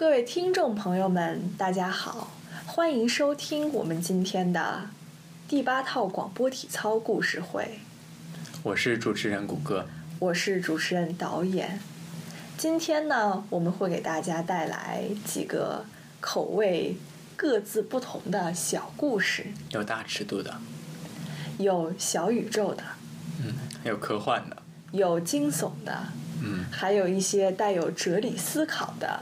各位听众朋友们，大家好，欢迎收听我们今天的第八套广播体操故事会。我是主持人谷歌，我是主持人导演。今天呢，我们会给大家带来几个口味各自不同的小故事，有大尺度的，有小宇宙的，嗯，有科幻的，有惊悚的，嗯，还有一些带有哲理思考的。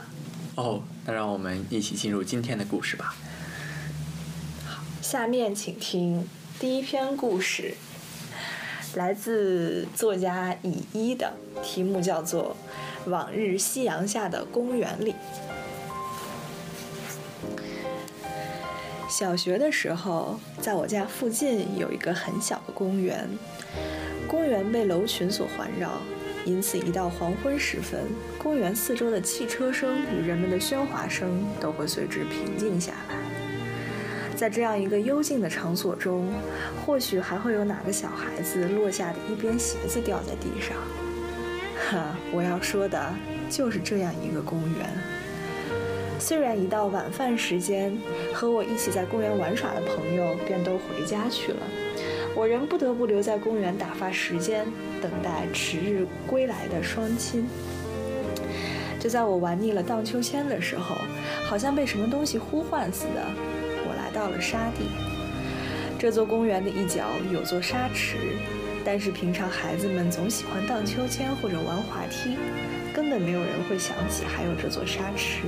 哦，那让我们一起进入今天的故事吧。好，下面请听第一篇故事，来自作家乙一的，题目叫做《往日夕阳下的公园里》。小学的时候，在我家附近有一个很小的公园，公园被楼群所环绕，因此一到黄昏时分，公园四周的汽车声与人们的喧哗声都会随之平静下来。在这样一个幽静的场所中，或许还会有哪个小孩子落下的一边鞋子掉在地上。哈，我要说的就是这样一个公园。虽然一到晚饭时间，和我一起在公园玩耍的朋友便都回家去了，我仍不得不留在公园打发时间，等待迟日归来的双亲。就在我玩腻了荡秋千的时候，好像被什么东西呼唤似的，我来到了沙地。这座公园的一角有座沙池，但是平常孩子们总喜欢荡秋千或者玩滑梯，根本没有人会想起还有这座沙池。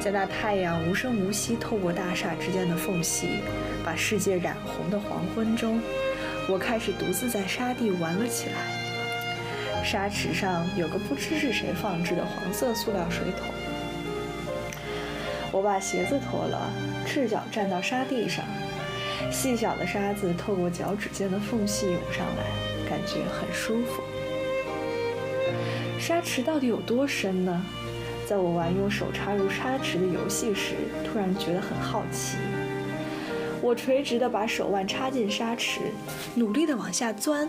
在那太阳无声无息透过大厦之间的缝隙，把世界染红的黄昏中，我开始独自在沙地玩了起来。沙池上有个不知是谁放置的黄色塑料水桶，我把鞋子脱了，赤脚站到沙地上，细小的沙子透过脚趾间的缝隙涌上来，感觉很舒服。沙池到底有多深呢？在我玩用手插入沙池的游戏时，突然觉得很好奇。我垂直地把手腕插进沙池，努力地往下钻，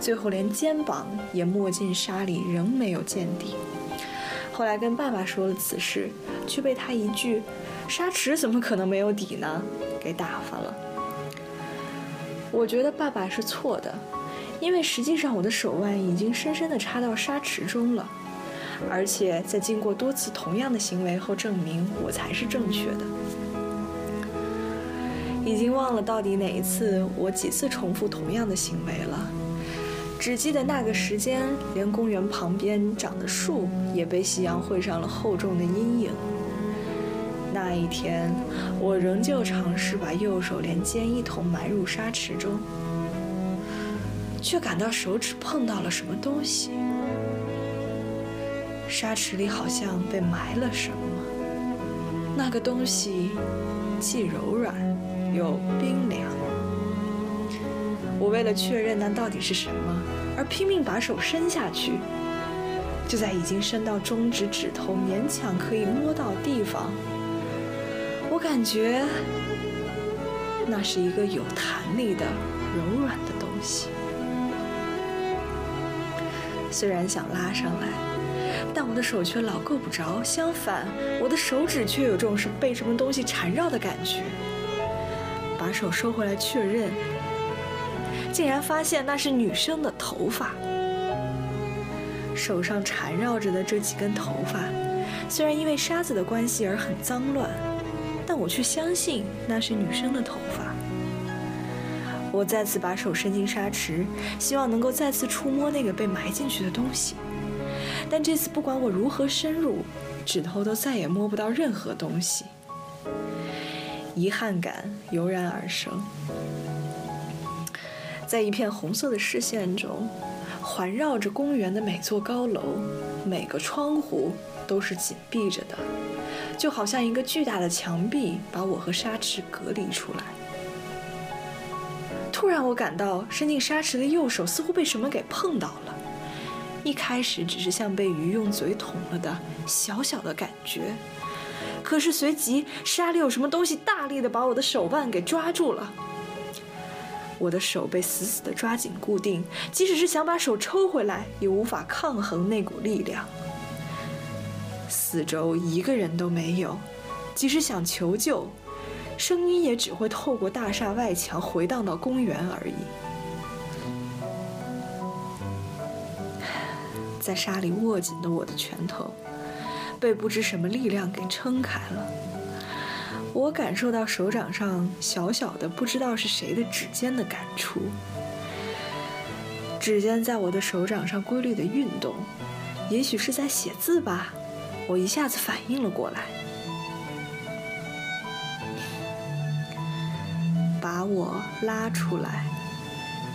最后连肩膀也没进沙里，仍没有见底。后来跟爸爸说了此事，却被他一句“沙池怎么可能没有底呢”给打发了。我觉得爸爸是错的，因为实际上我的手腕已经深深地插到沙池中了。而且在经过多次同样的行为后，证明我才是正确的。已经忘了到底哪一次我几次重复同样的行为了，只记得那个时间，连公园旁边长的树也被夕阳绘上了厚重的阴影。那一天，我仍旧尝试把右手连肩一同埋入沙池中，却感到手指碰到了什么东西。沙池里好像被埋了什么，那个东西既柔软又冰凉。我为了确认那到底是什么，而拼命把手伸下去。就在已经伸到中指指头勉强可以摸到地方，我感觉那是一个有弹力的柔软的东西。虽然想拉上来。但我的手却老够不着，相反，我的手指却有种是被什么东西缠绕的感觉。把手收回来确认，竟然发现那是女生的头发。手上缠绕着的这几根头发，虽然因为沙子的关系而很脏乱，但我却相信那是女生的头发。我再次把手伸进沙池，希望能够再次触摸那个被埋进去的东西。但这次不管我如何深入，指头都再也摸不到任何东西。遗憾感油然而生，在一片红色的视线中，环绕着公园的每座高楼，每个窗户都是紧闭着的，就好像一个巨大的墙壁把我和沙池隔离出来。突然，我感到伸进沙池的右手似乎被什么给碰到了。一开始只是像被鱼用嘴捅了的小小的感觉，可是随即沙里有什么东西大力的把我的手腕给抓住了。我的手被死死的抓紧固定，即使是想把手抽回来，也无法抗衡那股力量。四周一个人都没有，即使想求救，声音也只会透过大厦外墙回荡到公园而已。在沙里握紧的我的拳头，被不知什么力量给撑开了。我感受到手掌上小小的、不知道是谁的指尖的感触，指尖在我的手掌上规律的运动，也许是在写字吧。我一下子反应了过来，把我拉出来。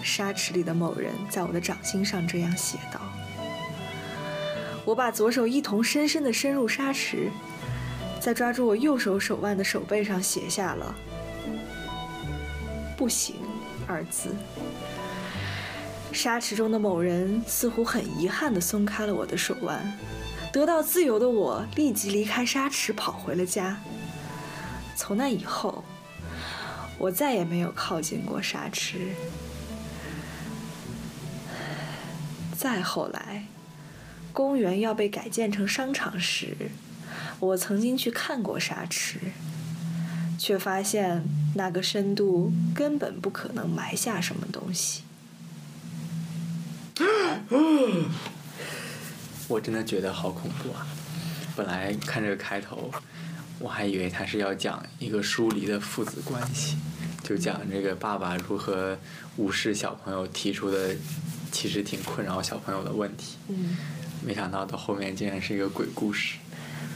沙池里的某人在我的掌心上这样写道。我把左手一同深深地深入沙池，在抓住我右手手腕的手背上写下了“不行”二字。沙池中的某人似乎很遗憾地松开了我的手腕，得到自由的我立即离开沙池，跑回了家。从那以后，我再也没有靠近过沙池。再后来。公园要被改建成商场时，我曾经去看过沙池，却发现那个深度根本不可能埋下什么东西。我真的觉得好恐怖啊！本来看这个开头，我还以为他是要讲一个疏离的父子关系，就讲这个爸爸如何无视小朋友提出的其实挺困扰小朋友的问题。嗯。没想到到后面竟然是一个鬼故事。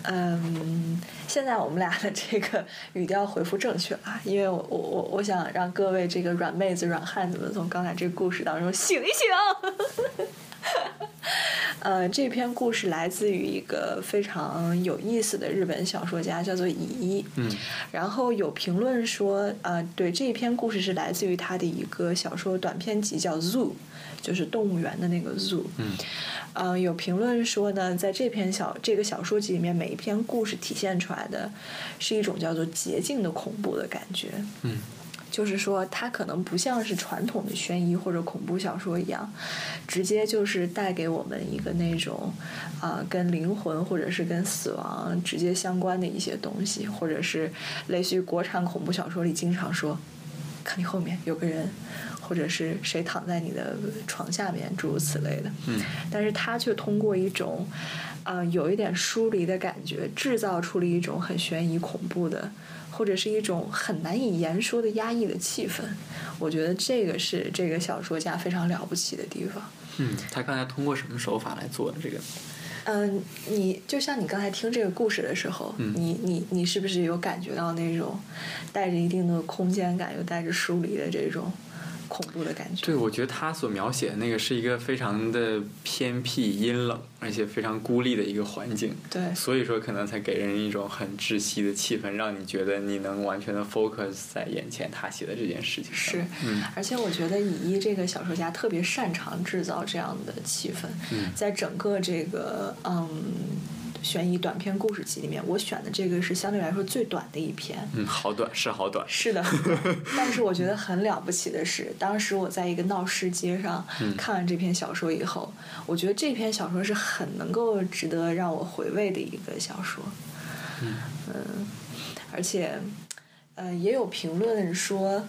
嗯，现在我们俩的这个语调回复正确啊，因为我我我我想让各位这个软妹子、软汉子们从刚才这个故事当中醒一醒。呃，这篇故事来自于一个非常有意思的日本小说家，叫做乙一。嗯。然后有评论说，呃，对这篇故事是来自于他的一个小说短篇集，叫《Zoo》，就是动物园的那个 Zoo。嗯。嗯，有评论说呢，在这篇小这个小说集里面，每一篇故事体现出来的是一种叫做捷径的恐怖的感觉。嗯。就是说，它可能不像是传统的悬疑或者恐怖小说一样，直接就是带给我们一个那种，啊，跟灵魂或者是跟死亡直接相关的一些东西，或者是类似于国产恐怖小说里经常说，看你后面有个人，或者是谁躺在你的床下面，诸如此类的。嗯。但是他却通过一种，啊，有一点疏离的感觉，制造出了一种很悬疑恐怖的。或者是一种很难以言说的压抑的气氛，我觉得这个是这个小说家非常了不起的地方。嗯，他刚才通过什么手法来做的这个？嗯，你就像你刚才听这个故事的时候，你你你是不是有感觉到那种带着一定的空间感，又带着疏离的这种？恐怖的感觉。对，我觉得他所描写的那个是一个非常的偏僻、阴冷，而且非常孤立的一个环境。对，所以说可能才给人一种很窒息的气氛，让你觉得你能完全的 focus 在眼前他写的这件事情上。是，嗯，而且我觉得乙一这个小说家特别擅长制造这样的气氛，在整个这个嗯。悬疑短篇故事集里面，我选的这个是相对来说最短的一篇。嗯，好短，是好短。是的，但是我觉得很了不起的是，当时我在一个闹市街上看完这篇小说以后，我觉得这篇小说是很能够值得让我回味的一个小说。嗯，而且。呃，也有评论说，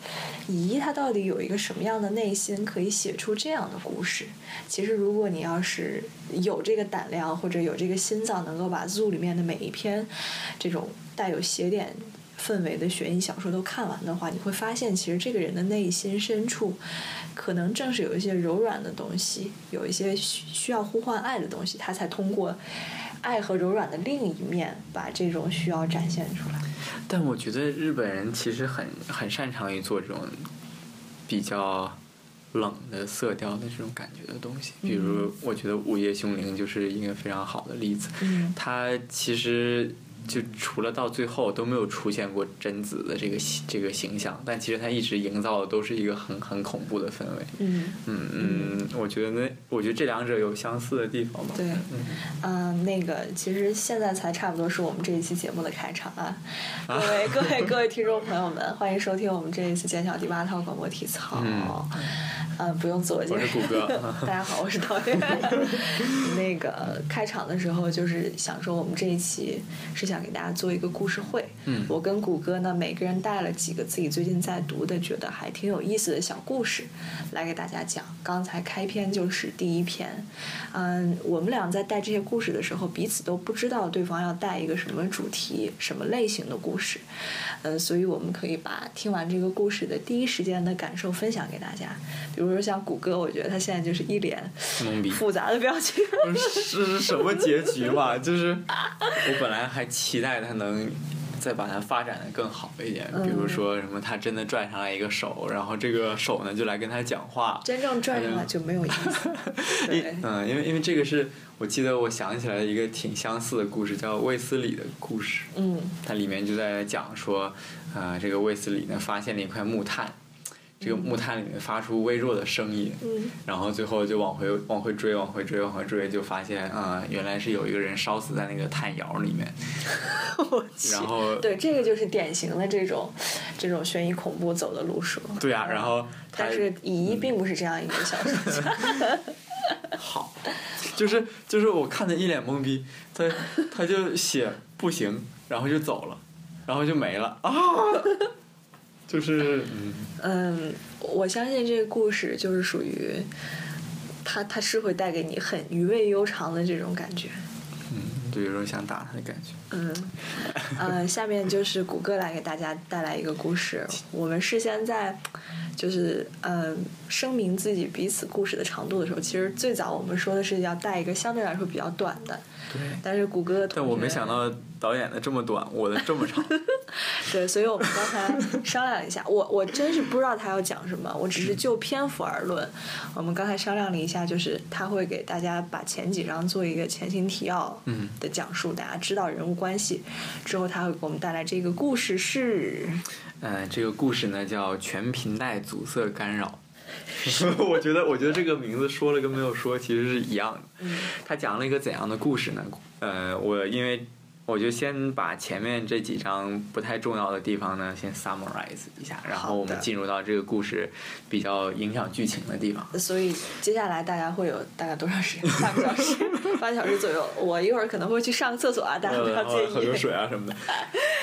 咦，他到底有一个什么样的内心，可以写出这样的故事？其实，如果你要是有这个胆量，或者有这个心脏，能够把《zoo》里面的每一篇这种带有写点氛围的悬疑小说都看完的话，你会发现，其实这个人的内心深处，可能正是有一些柔软的东西，有一些需需要呼唤爱的东西，他才通过爱和柔软的另一面，把这种需要展现出来。但我觉得日本人其实很很擅长于做这种比较冷的色调的这种感觉的东西，比如我觉得《午夜凶铃》就是一个非常好的例子，它其实。就除了到最后都没有出现过贞子的这个这个形象，但其实他一直营造的都是一个很很恐怖的氛围。嗯嗯嗯，我觉得那我觉得这两者有相似的地方吧。对，嗯，那个其实现在才差不多是我们这一期节目的开场啊！各位各位各位听众朋友们，欢迎收听我们这一次《减小第八套广播体操》。嗯，不用自我介绍。我是谷歌。大家好，我是导演。那个开场的时候就是想说，我们这一期是想给大家做一个故事会。嗯我跟谷歌呢，每个人带了几个自己最近在读的，觉得还挺有意思的小故事，来给大家讲。刚才开篇就是第一篇。嗯，我们俩在带这些故事的时候，彼此都不知道对方要带一个什么主题、什么类型的故事。嗯，所以我们可以把听完这个故事的第一时间的感受分享给大家。比如说像谷歌，我觉得他现在就是一脸懵逼。复杂的表情。这是什么结局嘛？就是我本来还期待他能再把它发展的更好一点，比如说什么他真的拽上来一个手，然后这个手呢就来跟他讲话。真正拽上来就没有意思。对，嗯，因为因为这个是我记得我想起来一个挺相似的故事，叫卫斯理的故事。嗯它里面就在讲说，呃，这个卫斯理呢发现了一块木炭，这个木炭里面发出微弱的声音，嗯然后最后就往回往回追，往回追，往回追，就发现啊、呃原来是有一个人烧死在那个炭窑里面，然后对，这个就是典型的这种这种悬疑恐怖走的路数。对啊，然后他但是乙一并不是这样一个小说家。好，就是就是我看的一脸懵逼，他他就写不行，然后就走了，然后就没了啊，就是嗯。嗯，我相信这个故事就是属于，它它是会带给你很余味悠长的这种感觉。嗯，就有种想打他的感觉。嗯，呃，下面就是谷歌来给大家带来一个故事。我们事先在就是嗯、呃声明自己彼此故事的长度的时候，其实最早我们说的是要带一个相对来说比较短的，对，但是谷歌的但我没想到导演的这么短，我的这么长。对，所以我们刚才商量了一下，我我真是不知道他要讲什么，我只是就篇幅而论。我们刚才商量了一下，就是他会给大家把前几章做一个前情提要嗯的讲述，大家知道人物关系之后，他会给我们带来这个故事是，呃，这个故事呢叫全频带阻塞干扰。我觉得，我觉得这个名字说了跟没有说其实是一样的。嗯他讲了一个怎样的故事呢？呃，我因为我就先把前面这几章不太重要的地方呢，先 summarize 一下，然后我们进入到这个故事比较影响剧情的地方。所以接下来大家会有大概多长时间？半个小时、八小时左右。我一会儿可能会去上个厕所啊，大家不要介喝口。水啊什么的。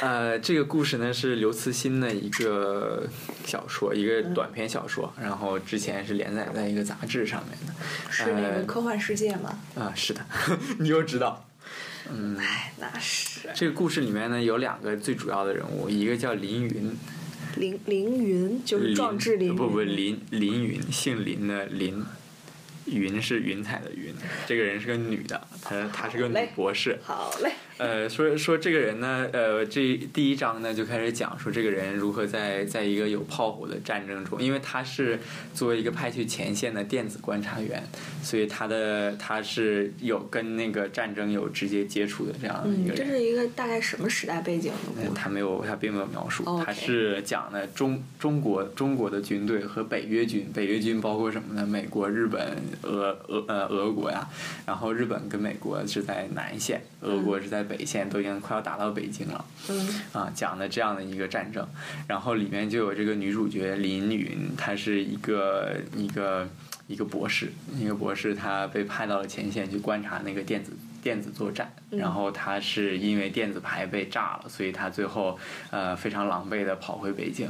呃，这个故事呢是刘慈欣的一个小说，一个短篇小说，然后之前是连载在一个杂志上面的。是那个呃科幻世界吗？啊，是的，你又知道。嗯，哎，那是这个故事里面呢有两个最主要的人物，一个叫林云，凌凌云，就是壮志凌云。不不林林云，姓林的林，云是云彩的云。这个人是个女的，她她是个女博士。好嘞。呃，说说这个人呢，呃，这第一章呢就开始讲说这个人如何在在一个有炮火的战争中，因为他是作为一个派去前线的电子观察员，所以他的他是有跟那个战争有直接接触的这样的一嗯，个人。这是一个大概什么时代背景他没有，他并没有描述，他是讲的中中国中国的军队和北约军，北约军包括什么呢？美国、日本、俄俄呃俄国呀，然后日本跟美国是在南线，俄国是在北线，都已经快要打到北京了。嗯。啊，讲的这样的一个战争，然后里面就有这个女主角林云，她是一个一个一个博士，一个博士，她被派到了前线去观察那个电子电子作战，嗯。然后她是因为电子牌被炸了，所以她最后呃非常狼狈的跑回北京，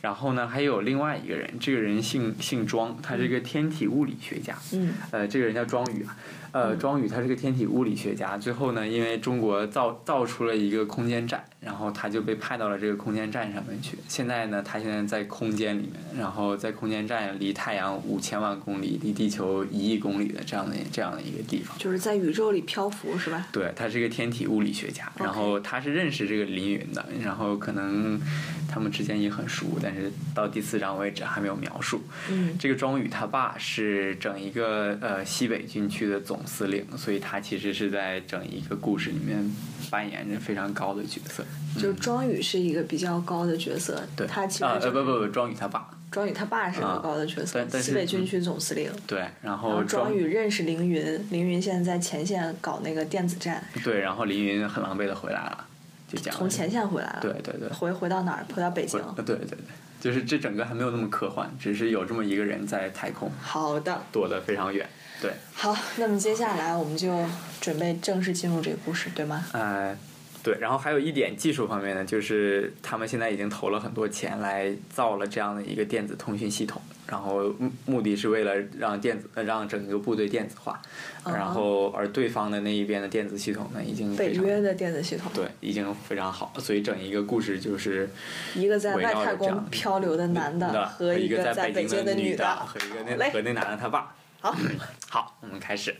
然后呢还有另外一个人，这个人姓姓庄，他是一个天体物理学家，嗯。呃，这个人叫庄宇啊，呃，庄宇他是个天体物理学家。最后呢，因为中国造造出了一个空间站，然后他就被派到了这个空间站上面去。现在呢，他现在在空间里面，然后在空间站离太阳五千万公里，离地球一亿公里的这样的这样的一个地方。就是在宇宙里漂浮是吧？对，他是一个天体物理学家，然后他是认识这个林云的，然后可能他们之间也很熟，但是到第四章为止还没有描述。嗯这个庄宇他爸是整一个呃西北军区的总司令，所以他其实是在整一个故事里面扮演着非常高的角色。就是庄宇是一个比较高的角色，对，他其实呃不不不，庄宇他爸庄宇他爸是个啊高的角色，西北军区总司令。对，然然后后庄宇认识凌云，凌云现在在前线搞那个电子战。对，然后凌云很狼狈的回来了。就讲了从前线回来了，对对对，回回到哪儿？回到北京对对对，就是这整个还没有那么科幻，只是有这么一个人在太空好的，躲得非常远。对，好，那么接下来我们就准备正式进入这个故事，对吗？呃，对，然后还有一点技术方面呢，就是他们现在已经投了很多钱来造了这样的一个电子通讯系统，然后目目的是为了让电子呃让整个部队电子化，嗯然后而对方的那一边的电子系统呢，已经北约的电子系统，对已经非常好，所以整一个故事就是一个在外太空漂流的男的和一个在北京的女的和一个那和那男的他爸。好，好，我们开始。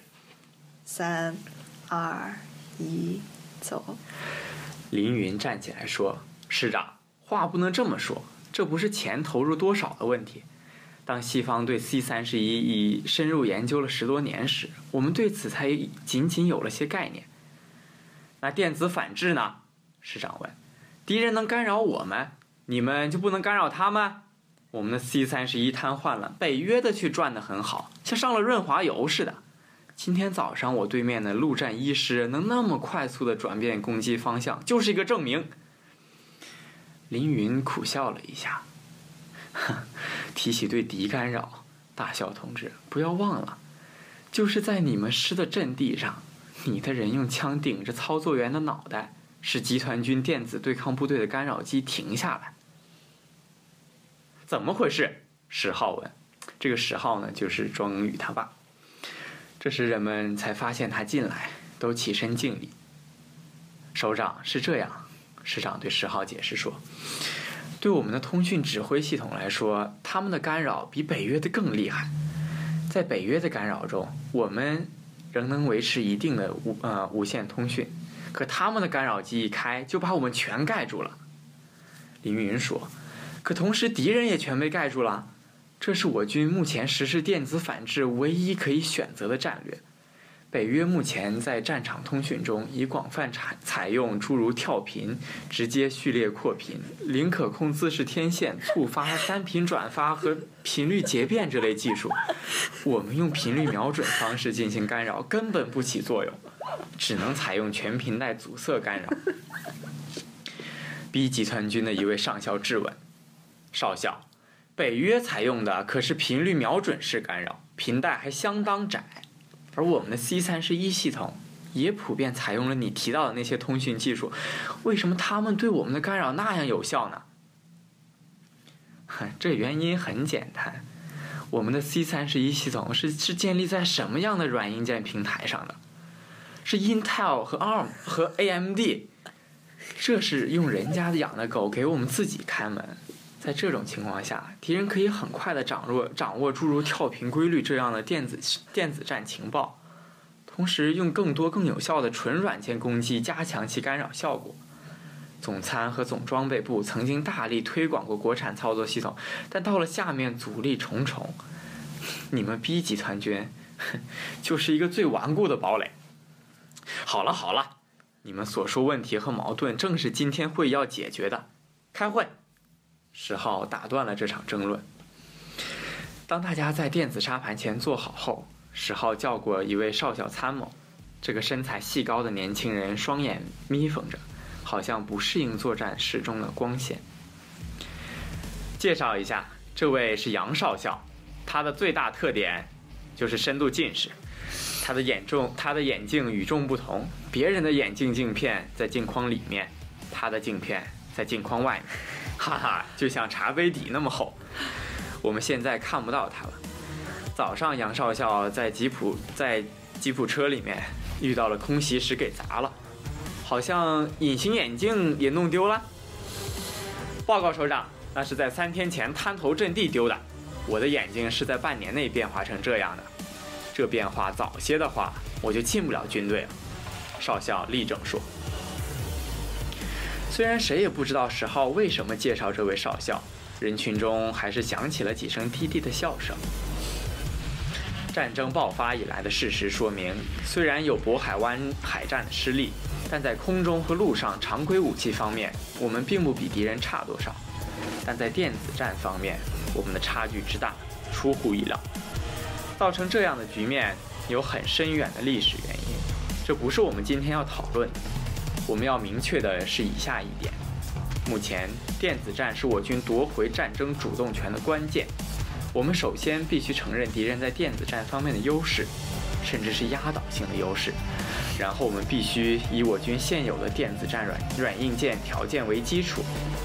三、二、一，走。凌云站起来说：“师长，话不能这么说，这不是钱投入多少的问题。当西方对 C 三十一已深入研究了十多年时，我们对此才仅仅有了些概念。那电子反制呢？”师长问。“敌人能干扰我们，你们就不能干扰他们？我们的 C 三十一瘫痪了，北约的却转的很好，像上了润滑油似的。”今天早上我对面的陆战一师能那么快速的转变攻击方向，就是一个证明。林云苦笑了一下，哼，提起对敌干扰，大校同志不要忘了，就是在你们师的阵地上，你的人用枪顶着操作员的脑袋，使集团军电子对抗部队的干扰机停下来。怎么回事？石浩问。这个石浩呢，就是庄宇他爸。这时人们才发现他进来，都起身敬礼。首长是这样，师长对石浩解释说：“对我们的通讯指挥系统来说，他们的干扰比北约的更厉害。在北约的干扰中，我们仍能维持一定的无呃无线通讯，可他们的干扰机一开，就把我们全盖住了。”林云说：“可同时敌人也全被盖住了。”这是我军目前实施电子反制唯一可以选择的战略。北约目前在战场通讯中已广泛采采用诸如跳频、直接序列扩频、零可控自适天线、触发、单频转发和频率结变这类技术。我们用频率瞄准方式进行干扰根本不起作用，只能采用全频带阻塞干扰。B 集团军的一位上校质问：“少校。”北约采用的可是频率瞄准式干扰，频带还相当窄，而我们的 C 三十一系统也普遍采用了你提到的那些通讯技术，为什么他们对我们的干扰那样有效呢？这原因很简单，我们的 C 三十一系统是是建立在什么样的软硬件平台上的？是 Intel 和 ARM 和 AMD，这是用人家养的狗给我们自己开门。在这种情况下，敌人可以很快的掌握掌握诸如跳频规律这样的电子电子战情报，同时用更多更有效的纯软件攻击加强其干扰效果。总参和总装备部曾经大力推广过国产操作系统，但到了下面阻力重重。你们 B 集团军 就是一个最顽固的堡垒。好了好了，你们所说问题和矛盾正是今天会要解决的。开会。石浩打断了这场争论。当大家在电子沙盘前坐好后，石浩叫过一位少校参谋。这个身材细高的年轻人双眼眯缝着，好像不适应作战室中的光线。介绍一下，这位是杨少校，他的最大特点就是深度近视。他的眼重，他的眼镜与众不同，别人的眼镜镜片在镜框里面，他的镜片在镜框外面。哈哈，就像茶杯底那么厚。我们现在看不到他了。早上杨少校在吉普在吉普车里面遇到了空袭时给砸了，好像隐形眼镜也弄丢了。报告首长，那是在三天前滩头阵地丢的。我的眼睛是在半年内变化成这样的。这变化早些的话，我就进不了军队了。少校立正说。虽然谁也不知道石浩为什么介绍这位少校，人群中还是响起了几声低低的笑声。战争爆发以来的事实说明，虽然有渤海湾海战的失利，但在空中和陆上常规武器方面，我们并不比敌人差多少。但在电子战方面，我们的差距之大，出乎意料。造成这样的局面有很深远的历史原因，这不是我们今天要讨论。我们要明确的是以下一点：目前电子战是我军夺回战争主动权的关键。我们首先必须承认敌人在电子战方面的优势，甚至是压倒性的优势。然后我们必须以我军现有的电子战软软硬件条件为基础，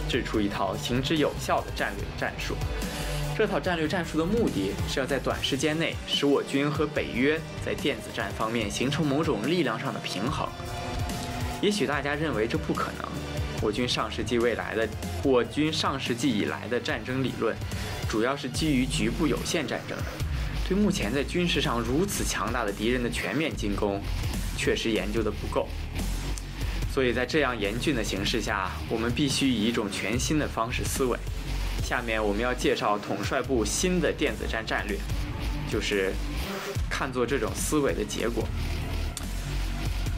制出一套行之有效的战略战术。这套战略战术的目的是要在短时间内使我军和北约在电子战方面形成某种力量上的平衡。也许大家认为这不可能。我军上世纪未来的我军上世纪以来的战争理论，主要是基于局部有限战争，对目前在军事上如此强大的敌人的全面进攻。确实研究的不够，所以在这样严峻的形势下，我们必须以一种全新的方式思维。下面我们要介绍统帅部新的电子战战略，就是看作这种思维的结果。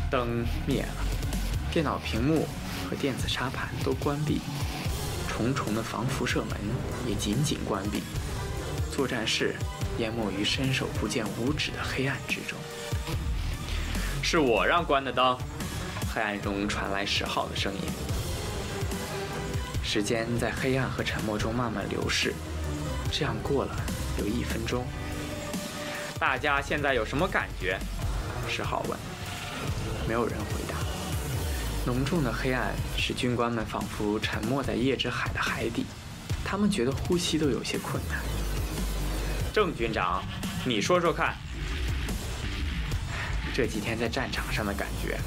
灯灭了，电脑屏幕和电子沙盘都关闭，重重的防辐射门也紧紧关闭，作战室淹没于伸手不见五指的黑暗之中。是我让关的灯。黑暗中传来十号的声音。时间在黑暗和沉默中慢慢流逝，这样过了有一分钟。大家现在有什么感觉？十号问。没有人回答。浓重的黑暗使军官们仿佛沉没在夜之海的海底，他们觉得呼吸都有些困难。郑军长，你说说看。这几天在战场上的感觉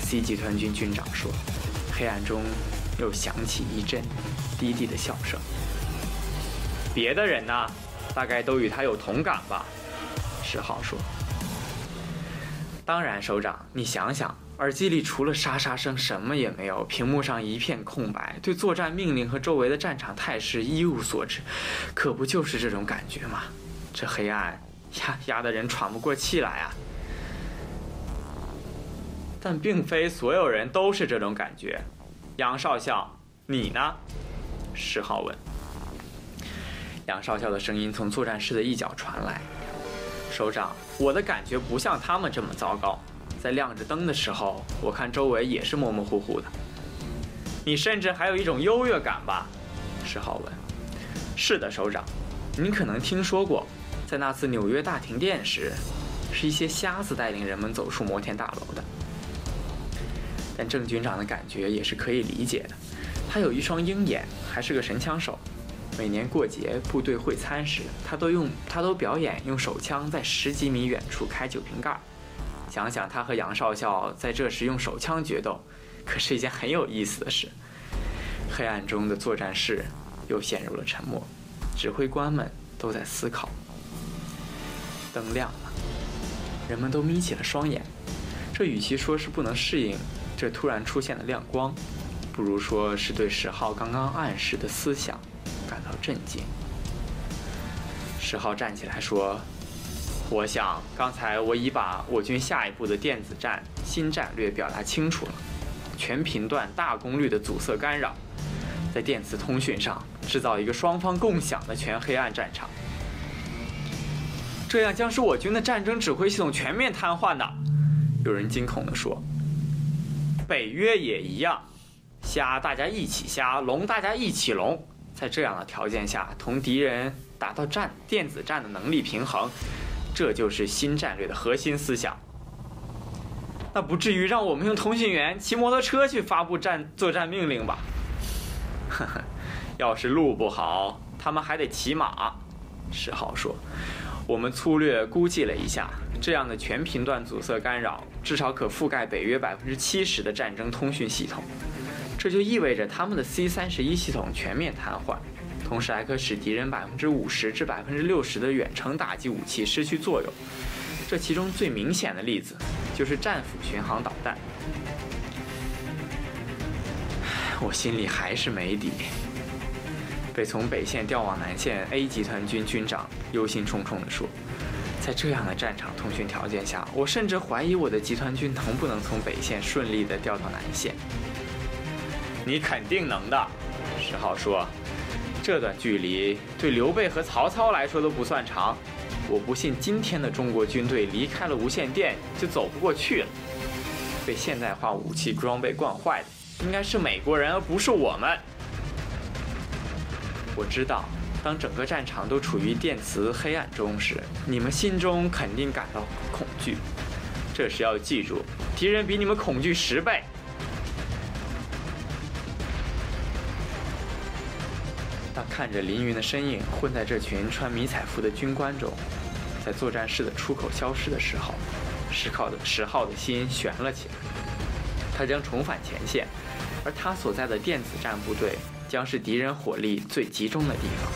，C 集团军军长说。黑暗中又响起一阵低低的笑声。别的人呢，大概都与他有同感吧？十号说。当然，首长，你想想，耳机里除了沙沙声什么也没有，屏幕上一片空白，对作战命令和周围的战场态势一无所知，可不就是这种感觉吗？这黑暗压压得人喘不过气来啊！但并非所有人都是这种感觉，杨少校，你呢？十号问。杨少校的声音从作战室的一角传来：“首长，我的感觉不像他们这么糟糕。在亮着灯的时候，我看周围也是模模糊糊的。你甚至还有一种优越感吧？”石浩问。“是的，首长，你可能听说过，在那次纽约大停电时，是一些瞎子带领人们走出摩天大楼的。”但郑军长的感觉也是可以理解的，他有一双鹰眼，还是个神枪手。每年过节部队会餐时，他都用他都表演用手枪在十几米远处开酒瓶盖。想想他和杨少校在这时用手枪决斗，可是一件很有意思的事。黑暗中的作战室又陷入了沉默，指挥官们都在思考。灯亮了，人们都眯起了双眼。这与其说是不能适应。这突然出现的亮光，不如说是对十号刚刚暗示的思想感到震惊。十号站起来说：“我想刚才我已把我军下一步的电子战新战略表达清楚了，全频段大功率的阻塞干扰，在电磁通讯上制造一个双方共享的全黑暗战场，这样将使我军的战争指挥系统全面瘫痪的。”有人惊恐地说。北约也一样，虾大家一起虾，龙大家一起龙。在这样的条件下，同敌人达到战电子战的能力平衡，这就是新战略的核心思想。那不至于让我们用通讯员骑摩托车去发布战作战命令吧？呵呵，要是路不好，他们还得骑马。十号说，我们粗略估计了一下。这样的全频段阻塞干扰，至少可覆盖北约百分之七十的战争通讯系统。这就意味着他们的 C 三十一系统全面瘫痪，同时还可使敌人百分之五十至百分之六十的远程打击武器失去作用。这其中最明显的例子就是战斧巡航导弹。我心里还是没底。被从北线调往南线，A 集团军军长忧心忡忡地说。在这样的战场通讯条件下，我甚至怀疑我的集团军能不能从北线顺利地调到南线。你肯定能的，石浩说。这段距离对刘备和曹操来说都不算长，我不信今天的中国军队离开了无线电就走不过去了。被现代化武器装备惯坏的，应该是美国人，而不是我们。我知道，当整个战场都处于电磁黑暗中时，你们心中肯定感到恐惧。这时要记住，敌人比你们恐惧十倍。看着凌云的身影混在这群穿迷彩服的军官中，在作战室的出口消失的时候，石浩的石浩的心悬了起来。他将重返前线，而他所在的电子战部队将是敌人火力最集中的地方。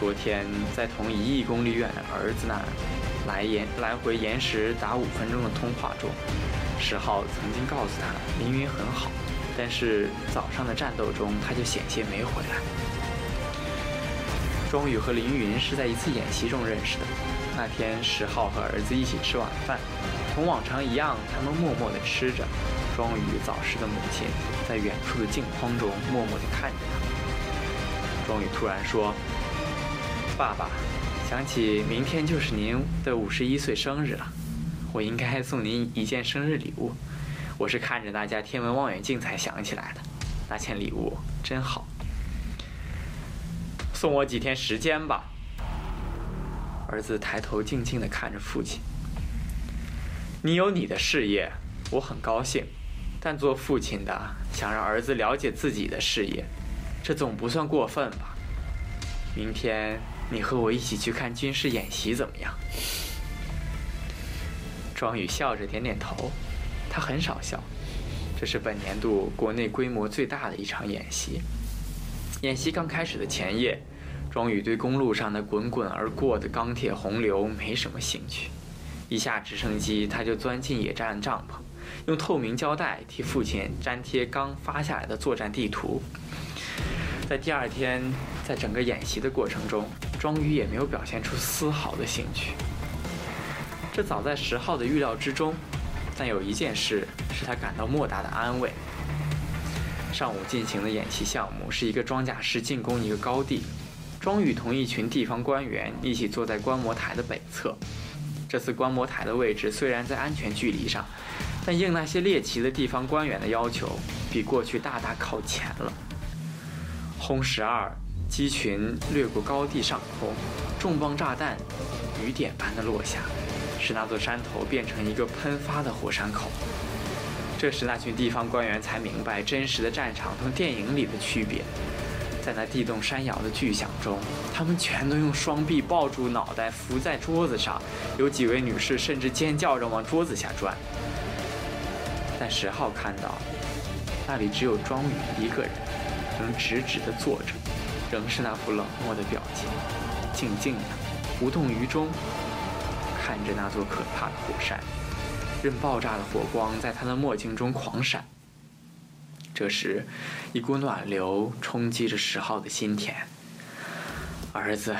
昨天在同一亿公里远的儿子那来延来回延时达五分钟的通话中，石浩曾经告诉他凌云很好，但是早上的战斗中他就险些没回来。庄宇和凌云是在一次演习中认识的。那天，石浩和儿子一起吃晚饭，同往常一样，他们默默地吃着。庄宇早逝的母亲在远处的镜框中默默地看着他。庄宇突然说：“爸爸，想起明天就是您的五十一岁生日了，我应该送您一件生日礼物。我是看着那家天文望远镜才想起来的，那件礼物真好。送我几天时间吧。”儿子抬头静静地看着父亲。你有你的事业，我很高兴，但做父亲的想让儿子了解自己的事业，这总不算过分吧？明天你和我一起去看军事演习怎么样？庄宇笑着点点头，他很少笑。这是本年度国内规模最大的一场演习。演习刚开始的前夜。庄宇对公路上的滚滚而过的钢铁洪流没什么兴趣，一下直升机他就钻进野战帐篷，用透明胶带替父亲粘贴刚发下来的作战地图。在第二天，在整个演习的过程中，庄宇也没有表现出丝毫的兴趣。这早在石浩的预料之中，但有一件事使他感到莫大的安慰。上午进行的演习项目是一个装甲师进攻一个高地。庄宇同一群地方官员一起坐在观摩台的北侧。这次观摩台的位置虽然在安全距离上，但应那些猎奇的地方官员的要求，比过去大大靠前了。轰十二机群掠过高地上空，重磅炸弹雨点般的落下，使那座山头变成一个喷发的火山口。这时，那群地方官员才明白真实的战场同电影里的区别。在那地动山摇的巨响中，他们全都用双臂抱住脑袋，伏在桌子上。有几位女士甚至尖叫着往桌子下钻。但石浩看到，那里只有庄宇一个人，能直直地坐着，仍是那副冷漠的表情，静静的，无动于衷，看着那座可怕的火山，任爆炸的火光在他的墨镜中狂闪。这时，一股暖流冲击着石浩的心田。儿子，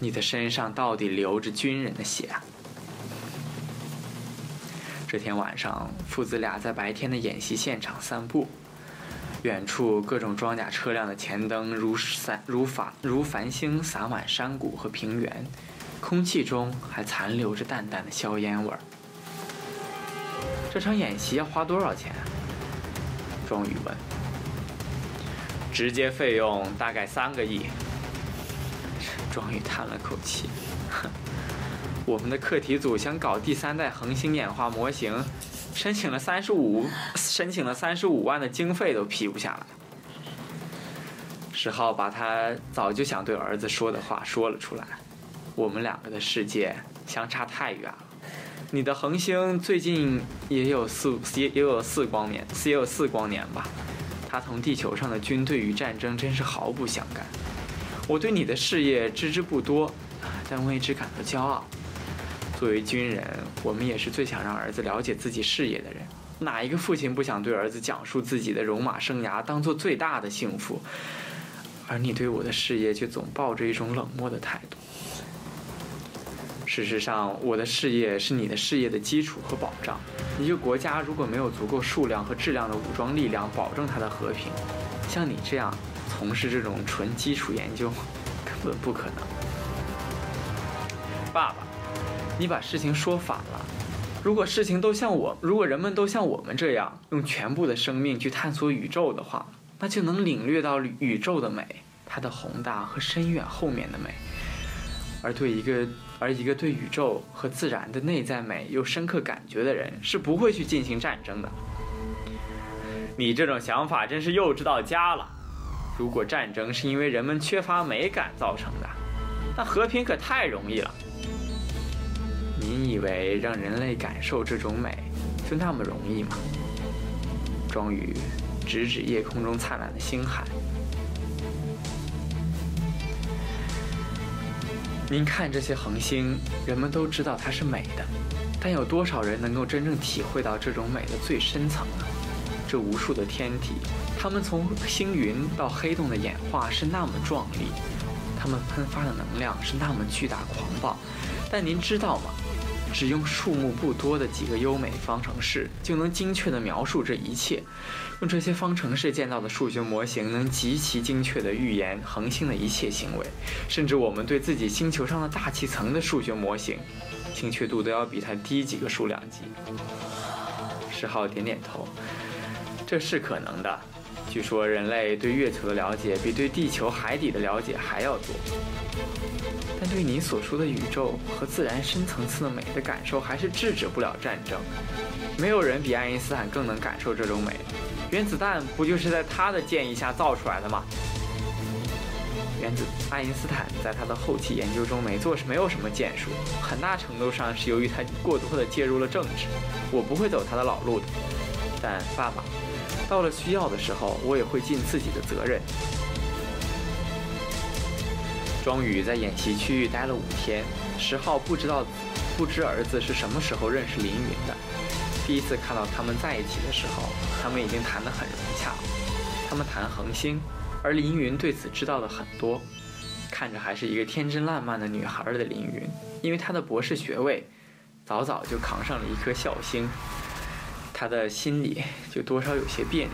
你的身上到底流着军人的血。啊这天晚上，父子俩在白天的演习现场散步。远处各种装甲车辆的前灯如散如繁如繁星洒满山谷和平原，空气中还残留着淡淡的硝烟味儿。这场演习要花多少钱？庄宇问：“直接费用大概三个亿。”庄宇叹了口气：“哼，我们的课题组想搞第三代恒星演化模型，申请了三十五，申请了三十五万的经费都批不下来。”石浩把他早就想对儿子说的话说了出来：“我们两个的世界相差太远了。”你的恒星最近也有四也也有四光年，也有四光年吧？它同地球上的军队与战争真是毫不相干。我对你的事业知之不多，但为之感到骄傲。作为军人，我们也是最想让儿子了解自己事业的人。哪一个父亲不想对儿子讲述自己的戎马生涯，当做最大的幸福？而你对我的事业却总抱着一种冷漠的态度。事实上，我的事业是你的事业的基础和保障。一个国家如果没有足够数量和质量的武装力量保证它的和平，像你这样从事这种纯基础研究，根本不可能。爸爸，你把事情说反了。如果事情都像我，如果人们都像我们这样用全部的生命去探索宇宙的话，那就能领略到宇宙的美，它的宏大和深远后面的美。而对一个而一个对宇宙和自然的内在美有深刻感觉的人，是不会去进行战争的。你这种想法真是幼稚到家了。如果战争是因为人们缺乏美感造成的，那和平可太容易了。你以为让人类感受这种美就那么容易吗？庄宇指指夜空中灿烂的星海。您看这些恒星，人们都知道它是美的，但有多少人能够真正体会到这种美的最深层呢？这无数的天体，它们从星云到黑洞的演化是那么壮丽，它们喷发的能量是那么巨大狂暴，但您知道吗？只用数目不多的几个优美方程式，就能精确地描述这一切。用这些方程式建造的数学模型，能极其精确地预言恒星的一切行为，甚至我们对自己星球上的大气层的数学模型，精确度都要比它低几个数量级。十号点点头，这是可能的。据说人类对月球的了解比对地球海底的了解还要多。但对你所说的宇宙和自然深层次的美的感受，还是制止不了战争。没有人比爱因斯坦更能感受这种美。原子弹不就是在他的建议下造出来的吗？原子，爱因斯坦在他的后期研究中没做是没有什么建树，很大程度上是由于他过多的介入了政治。我不会走他的老路的。但爸爸，到了需要的时候，我也会尽自己的责任。庄宇在演习区域待了五天。十号不知道，不知儿子是什么时候认识林云的。第一次看到他们在一起的时候，他们已经谈得很融洽。他们谈恒星，而林云对此知道的很多。看着还是一个天真烂漫的女孩的林云，因为她的博士学位，早早就扛上了一颗孝星，他的心里就多少有些别扭。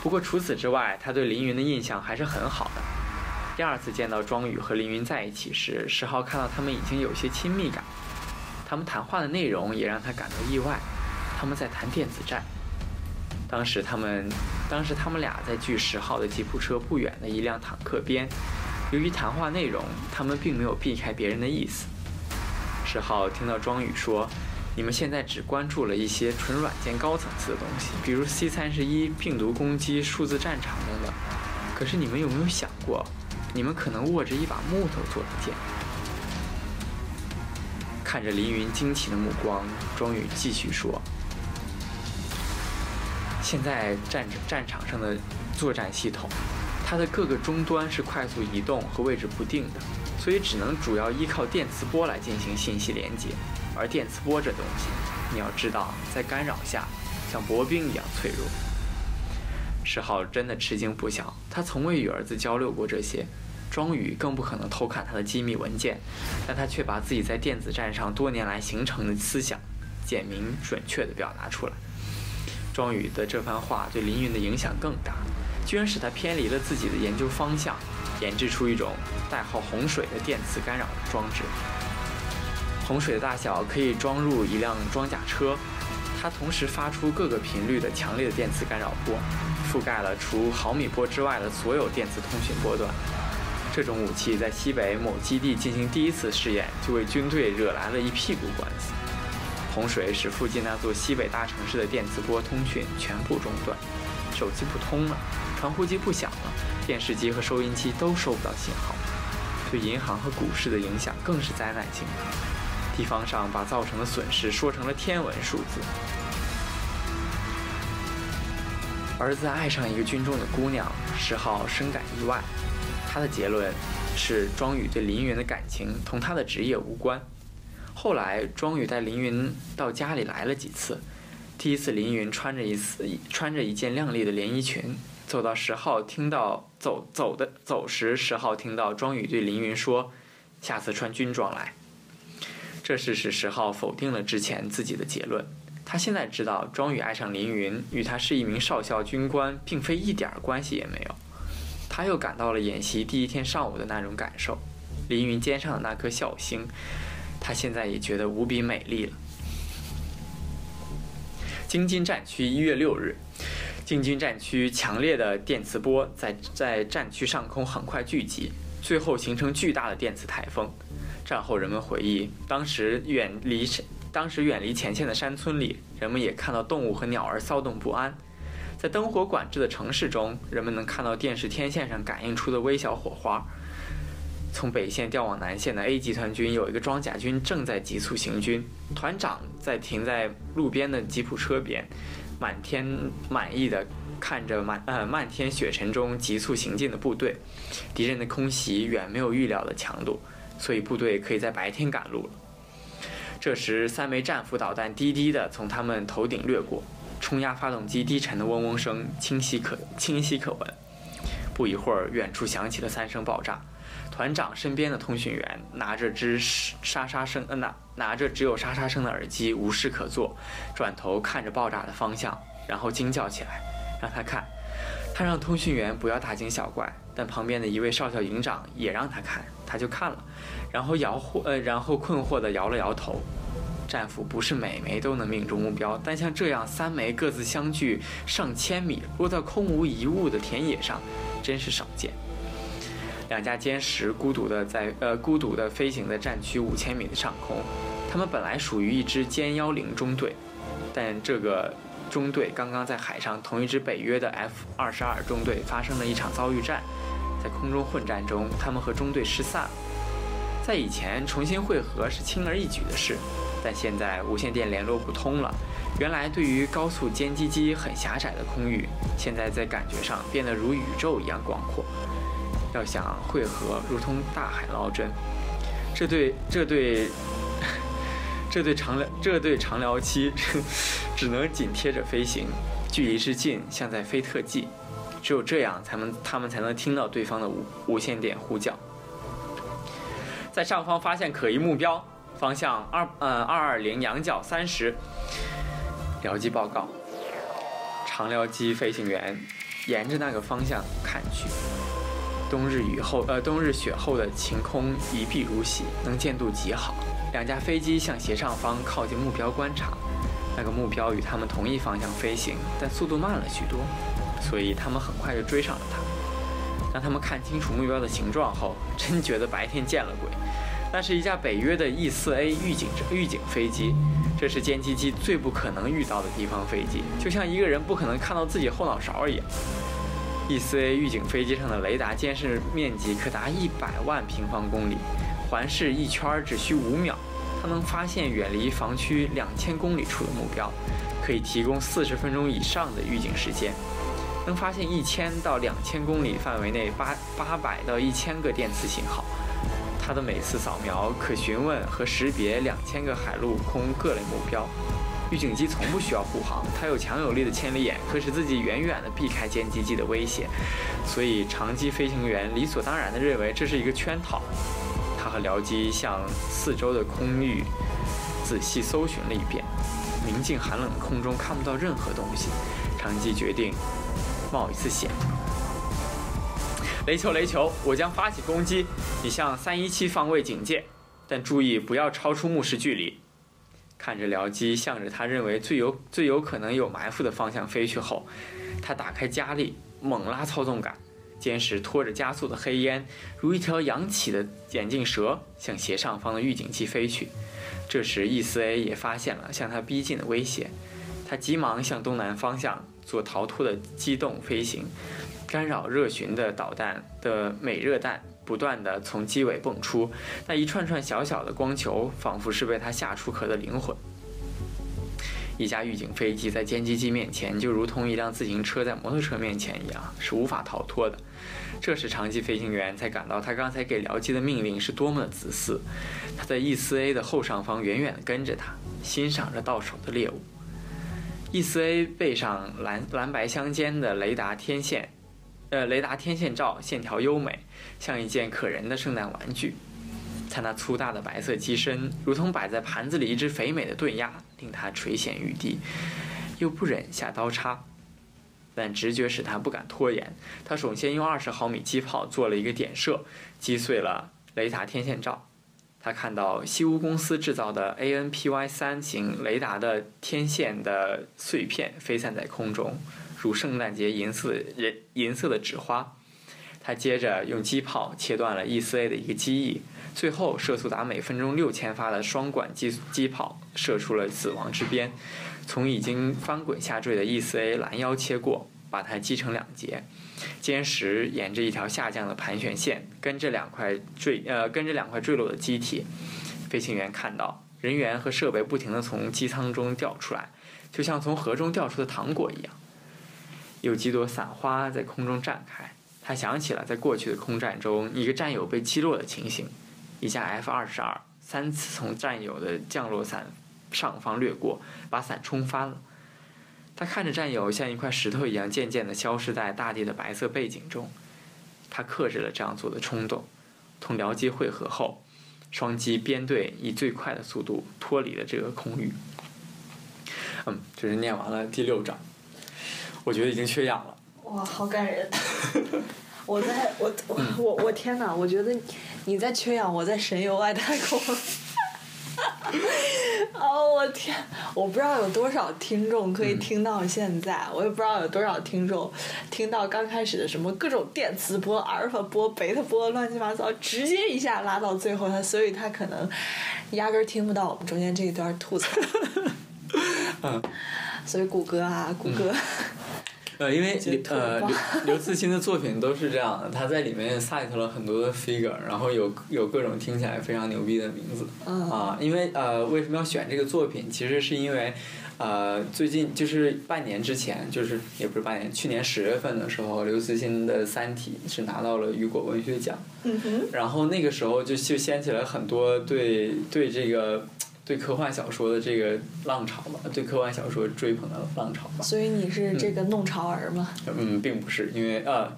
不过除此之外，他对林云的印象还是很好的。第二次见到庄宇和凌云在一起时，石浩看到他们已经有些亲密感。他们谈话的内容也让他感到意外。他们在谈电子战。当时他们，当时他们俩在距十号的吉普车不远的一辆坦克边。由于谈话内容，他们并没有避开别人的意思。十号听到庄宇说：“你们现在只关注了一些纯软件高层次的东西，比如 C 三十一病毒攻击、数字战场等等。可是你们有没有想过？”你们可能握着一把木头做的剑，看着凌云惊奇的目光，庄宇继续说：“现在战战场上的作战系统，它的各个终端是快速移动和位置不定的，所以只能主要依靠电磁波来进行信息连接。而电磁波这东西，你要知道，在干扰下，像薄冰一样脆弱。”石浩真的吃惊不小，他从未与儿子交流过这些。庄宇更不可能偷看他的机密文件，但他却把自己在电子战上多年来形成的思想，简明准确地表达出来。庄宇的这番话对林云的影响更大，居然使他偏离了自己的研究方向，研制出一种代号“洪水”的电磁干扰装置。洪水的大小可以装入一辆装甲车，它同时发出各个频率的强烈的电磁干扰波，覆盖了除毫米波之外的所有电磁通讯波段。这种武器在西北某基地进行第一次试验，就为军队惹来了一屁股官司。洪水使附近那座西北大城市的电磁波通讯全部中断，手机不通了，传呼机不响了，电视机和收音机都收不到信号。对银行和股市的影响更是灾难性的，地方上把造成的损失说成了天文数字。儿子爱上一个军中的姑娘，十号深感意外。他的结论是，庄宇对林云的感情同他的职业无关。后来，庄宇带林云到家里来了几次。第一次，林云穿着一次穿着一件亮丽的连衣裙，走到十号，听到走走的走时，十号听到庄宇对林云说：“下次穿军装来。”这事使十号否定了之前自己的结论。他现在知道，庄宇爱上林云与他是一名少校军官，并非一点关系也没有。他又感到了演习第一天上午的那种感受，凌云肩上的那颗笑星，他现在也觉得无比美丽了。京津战区一月六日，京津战区强烈的电磁波在在战区上空很快聚集，最后形成巨大的电磁台风。战后人们回忆，当时远离当时远离前线的山村里，人们也看到动物和鸟儿骚动不安。在灯火管制的城市中，人们能看到电视天线上感应出的微小火花。从北线调往南线的 A 集团军有一个装甲军正在急速行军，团长在停在路边的吉普车边，满天满意的看着满呃漫天雪尘中急速行进的部队。敌人的空袭远没有预料的强度，所以部队可以在白天赶路了。这时，三枚战斧导弹低低的从他们头顶掠过，冲压发动机低沉的嗡嗡声清晰可清晰可闻。不一会儿，远处响起了三声爆炸。团长身边的通讯员拿着只沙沙声呃拿拿着只有沙沙声的耳机，无事可做，转头看着爆炸的方向，然后惊叫起来，让他看。他让通讯员不要大惊小怪，但旁边的一位少校营长也让他看，他就看了。然后摇惑，呃，然后困惑地摇了摇头。战斧不是每枚都能命中目标，但像这样三枚各自相距上千米，落在空无一物的田野上，真是少见。两架歼十孤独的在呃孤独的飞行在战区五千米的上空，他们本来属于一支歼幺零中队，但这个中队刚刚在海上同一支北约的 F 二十二中队发生了一场遭遇战，在空中混战中，他们和中队失散了。在以前，重新汇合是轻而易举的事，但现在无线电联络不通了。原来对于高速歼击机很狭窄的空域，现在在感觉上变得如宇宙一样广阔。要想汇合，如同大海捞针。这对这对 这对长辽这对长辽机只能紧贴着飞行，距离之近，像在飞特技。只有这样，才能他们才能听到对方的无无线电呼叫。在上方发现可疑目标，方向二呃二二零仰角三十。僚机报告，长僚机飞行员沿着那个方向看去，冬日雨后呃冬日雪后的晴空一碧如洗，能见度极好。两架飞机向斜上方靠近目标观察，那个目标与他们同一方向飞行，但速度慢了许多，所以他们很快就追上了它。当他们看清楚目标的形状后，真觉得白天见了鬼。那是一架北约的 E-4A 预警预警飞机，这是歼击机最不可能遇到的地方飞机，就像一个人不可能看到自己后脑勺一样。E-4A 预警飞机上的雷达监视面积可达一百万平方公里，环视一圈只需五秒，它能发现远离防区两千公里处的目标，可以提供四十分钟以上的预警时间，能发现一千到两千公里范围内八八百到一千个电磁信号。它的每次扫描可询问和识别两千个海陆空各类目标。预警机从不需要护航，它有强有力的千里眼，可使自己远远地避开歼击机的威胁。所以长机飞行员理所当然地认为这是一个圈套。他和僚机向四周的空域仔细搜寻了一遍，明净寒冷的空中看不到任何东西。长机决定冒一次险。雷球，雷球！我将发起攻击，你向三一七方位警戒，但注意不要超出目视距离。看着僚机向着他认为最有最有可能有埋伏的方向飞去后，他打开加力，猛拉操纵杆，歼十拖着加速的黑烟，如一条扬起的眼镜蛇，向斜上方的预警器飞去。这时，E 四 A 也发现了向他逼近的威胁，他急忙向东南方向做逃脱的机动飞行。干扰热巡的导弹的美热弹不断地从机尾蹦出，那一串串小小的光球仿佛是被它吓出壳的灵魂。一架预警飞机在歼击机面前就如同一辆自行车在摩托车面前一样，是无法逃脱的。这时长机飞行员才感到他刚才给僚机的命令是多么的自私。他在 E 四 A 的后上方远远地跟着他，欣赏着到手的猎物。E 四 A 背上蓝蓝白相间的雷达天线。呃，雷达天线罩线条优美，像一件可人的圣诞玩具。它那粗大的白色机身，如同摆在盘子里一只肥美的炖鸭，令他垂涎欲滴，又不忍下刀叉。但直觉使他不敢拖延。他首先用二十毫米机炮做了一个点射，击碎了雷达天线罩。他看到西屋公司制造的 ANPY 三型雷达的天线的碎片飞散在空中，如圣诞节银色人银色的纸花。他接着用机炮切断了 E4A 的一个机翼，最后射速达每分钟六千发的双管机机炮射出了死亡之鞭，从已经翻滚下坠的 E4A 拦腰切过，把它击成两截。歼十沿着一条下降的盘旋线，跟着两块坠呃跟着两块坠落的机体，飞行员看到人员和设备不停地从机舱中掉出来，就像从河中掉出的糖果一样。有几朵伞花在空中绽开。他想起了在过去的空战中一个战友被击落的情形，一架 F 二十二三次从战友的降落伞上方掠过，把伞冲翻了。他看着战友像一块石头一样渐渐地消失在大地的白色背景中，他克制了这样做的冲动。同僚机汇合后，双机编队以最快的速度脱离了这个空域。嗯，这是念完了第六章，我觉得已经缺氧了。哇，好感人！我在我我我我天哪！我觉得你在缺氧，我在神游外太空。哦，我天！我不知道有多少听众可以听到现在，我也不知道有多少听众听到刚开始的什么各种电磁波、阿尔法波、贝塔波，乱七八糟，直接一下拉到最后，他所以他可能压根儿听不到我们中间这一段吐槽。嗯，所以谷歌啊，谷歌。呃，因为呃刘刘慈欣的作品都是这样的，他在里面 cite 了很多的 figure，然后有有各种听起来非常牛逼的名字。嗯啊，因为呃，为什么要选这个作品？其实是因为，呃，最近就是半年之前，就是也不是半年，去年十月份的时候，刘慈欣的《三体》是拿到了雨果文学奖，嗯哼，然后那个时候就就掀起了很多对对这个对科幻小说的这个浪潮吧，对科幻小说追捧的浪潮吧。所以你是这个弄潮儿吗？嗯，并不是，因为 呃，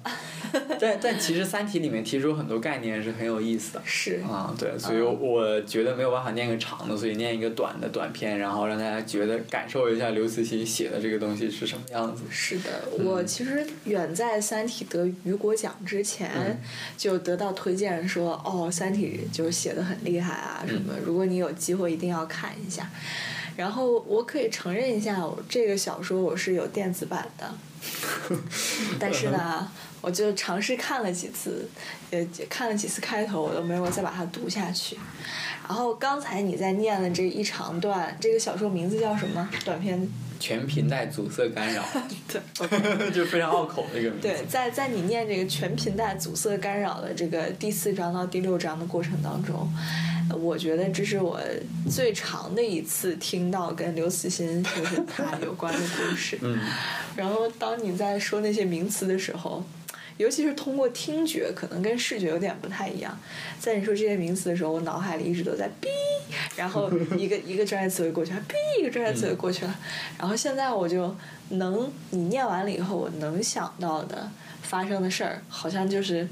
但但其实《三体》里面提出很多概念是很有意思的。是。啊，对，所以我觉得没有办法念个长的，所以念一个短的短篇，然后让大家觉得感受一下刘慈欣写的这个东西是什么样子。是的，我其实远在《三体》得雨果奖之前，嗯就得到推荐说，哦，《三体》就是写的很厉害啊，什么，如果你有机会一定要看一下。然后我可以承认一下，我这个小说我是有电子版的，但是呢，我就尝试看了几次，呃，看了几次开头，我都没有再把它读下去。然后刚才你在念的这一长段，这个小说名字叫什么？短篇全频带阻塞干扰，对，就非常拗口的一个名字。对，在在你念这个全频带阻塞干扰的这个第四章到第六章的过程当中，呃我觉得这是我最长的一次听到跟刘慈欣就是他 有关的故事。嗯然后当你在说那些名词的时候，尤其是通过听觉，可能跟视觉有点不太一样。在你说这些名词的时候，我脑海里一直都在哔，然后一个一个专业词汇过去了，哔一个专业词汇过去了。然后现在我就能，你念完了以后，我能想到的发生的事儿，好像就是。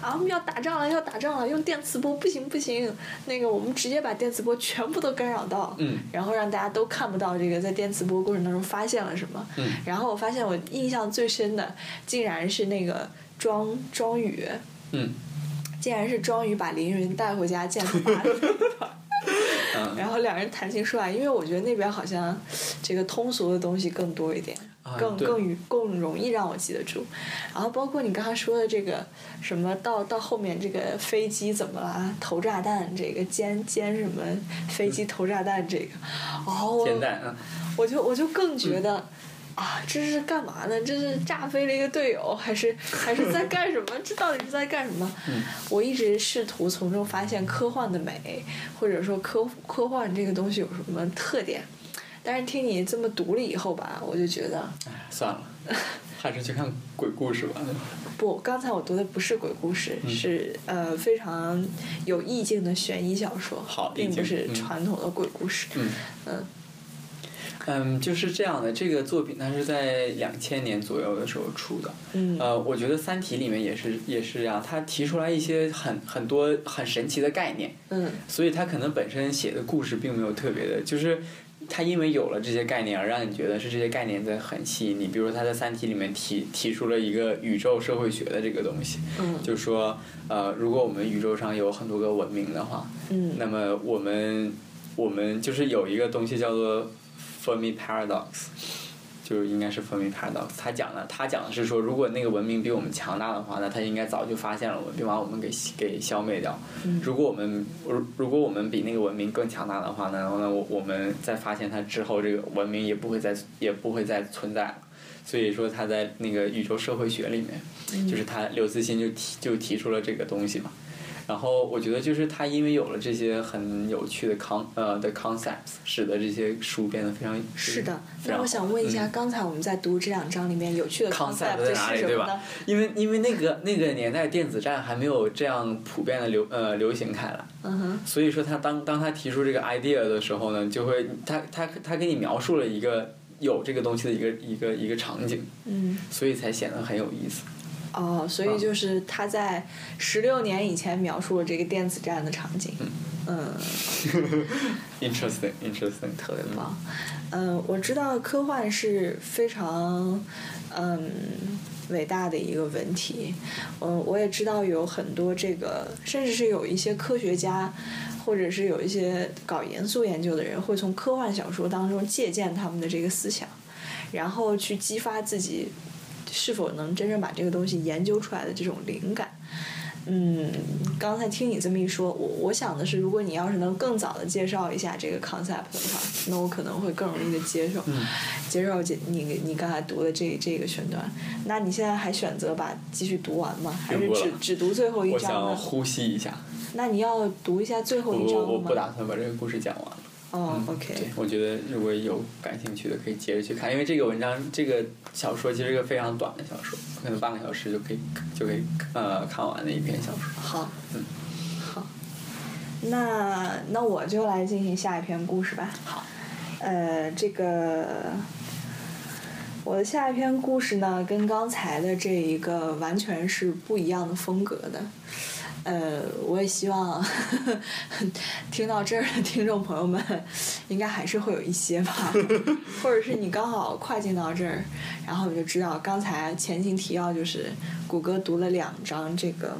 啊，我们要打仗了，要打仗了！用电磁波不行不行，那个我们直接把电磁波全部都干扰到，嗯。然后让大家都看不到这个在电磁波过程当中发现了什么。嗯。然后我发现我印象最深的，竟然是那个庄庄宇，嗯。竟然是庄宇把凌云带回家见他。爸 然后两人谈情说爱，因为我觉得那边好像这个通俗的东西更多一点，更更与更容易让我记得住。然后包括你刚才说的这个什么到到后面这个飞机怎么了投炸弹，这个歼歼什么飞机投炸弹这个，哦，我就我就更觉得。啊，这是干嘛呢？这是炸飞了一个队友，还是还是在干什么？这到底是在干什么？嗯 我一直试图从中发现科幻的美，或者说科科幻这个东西有什么特点。但是听你这么读了以后吧，我就觉得哎，算了，还是去看鬼故事吧。不，刚才我读的不是鬼故事，嗯是呃非常有意境的悬疑小说，好并不是嗯传统的鬼故事。嗯嗯嗯，就是这样的。这个作品它是在两千年左右的时候出的。嗯呃，我觉得《三体》里面也是也是这样，它提出来一些很很多很神奇的概念，嗯所以它可能本身写的故事并没有特别的，就是他因为有了这些概念，而让你觉得是这些概念在很吸引你。比如他在《三体》里面提提出了一个宇宙社会学的这个东西，嗯就说呃，如果我们宇宙上有很多个文明的话，嗯那么我们我们就是有一个东西叫做 Fermi paradox，就是应该是 Fermi paradox。他讲的，他讲的是说，如果那个文明比我们强大的话，那他应该早就发现了我们，并把我们给给消灭掉。嗯如果我们如如果我们比那个文明更强大的话呢，然后呢，我我们在发现它之后，这个文明也不会再也不会再存在了。所以说他在那个宇宙社会学里面，就是他刘慈欣就提就提出了这个东西嘛。然后我觉得就是他因为有了这些很有趣的 con 呃的 concepts，使得这些书变得非常是的。那我想问一下，嗯刚才我们在读这两章里面有趣的 concept 在哪里对吧是什么呢？？因为因为那个那个年代电子战还没有这样普遍的流呃流行开来，嗯哼，所以说他当当他提出这个 idea 的时候呢，就会他他他给你描述了一个有这个东西的一个一个一个场景，嗯。所以才显得很有意思。哦，所以就是他在十六年以前描述了这个电子战的场景。嗯，Interesting, interesting，特别棒。嗯，我知道科幻是非常嗯伟大的一个文体。嗯，我也知道有很多这个，甚至是有一些科学家，或者是有一些搞严肃研究的人，会从科幻小说当中借鉴他们的这个思想，然后去激发自己是否能真正把这个东西研究出来的这种灵感。嗯，刚才听你这么一说，我我想的是，如果你要是能更早的介绍一下这个 concept 的话，那我可能会更容易的接受，接受这你你刚才读的这这个选段。那你现在还选择把继续读完吗？还是只只读最后一章我？想呼吸一下，那你要读一下最后一章了吗？我不打算把这个故事讲完了。哦对，OK，，我觉得如果有感兴趣的，可以接着去看，因为这个文章、这个小说其实是个非常短的小说，可能半个小时就可以就可以呃看完的一篇小说。好，嗯好，那那我就来进行下一篇故事吧。好，呃，这个我的下一篇故事呢，跟刚才的这一个完全是不一样的风格的。呃，我也希望 听到这儿的听众朋友们，应该还是会有一些吧，或者是你刚好快进到这儿，然后你就知道刚才前情提要就是谷歌读了两章这个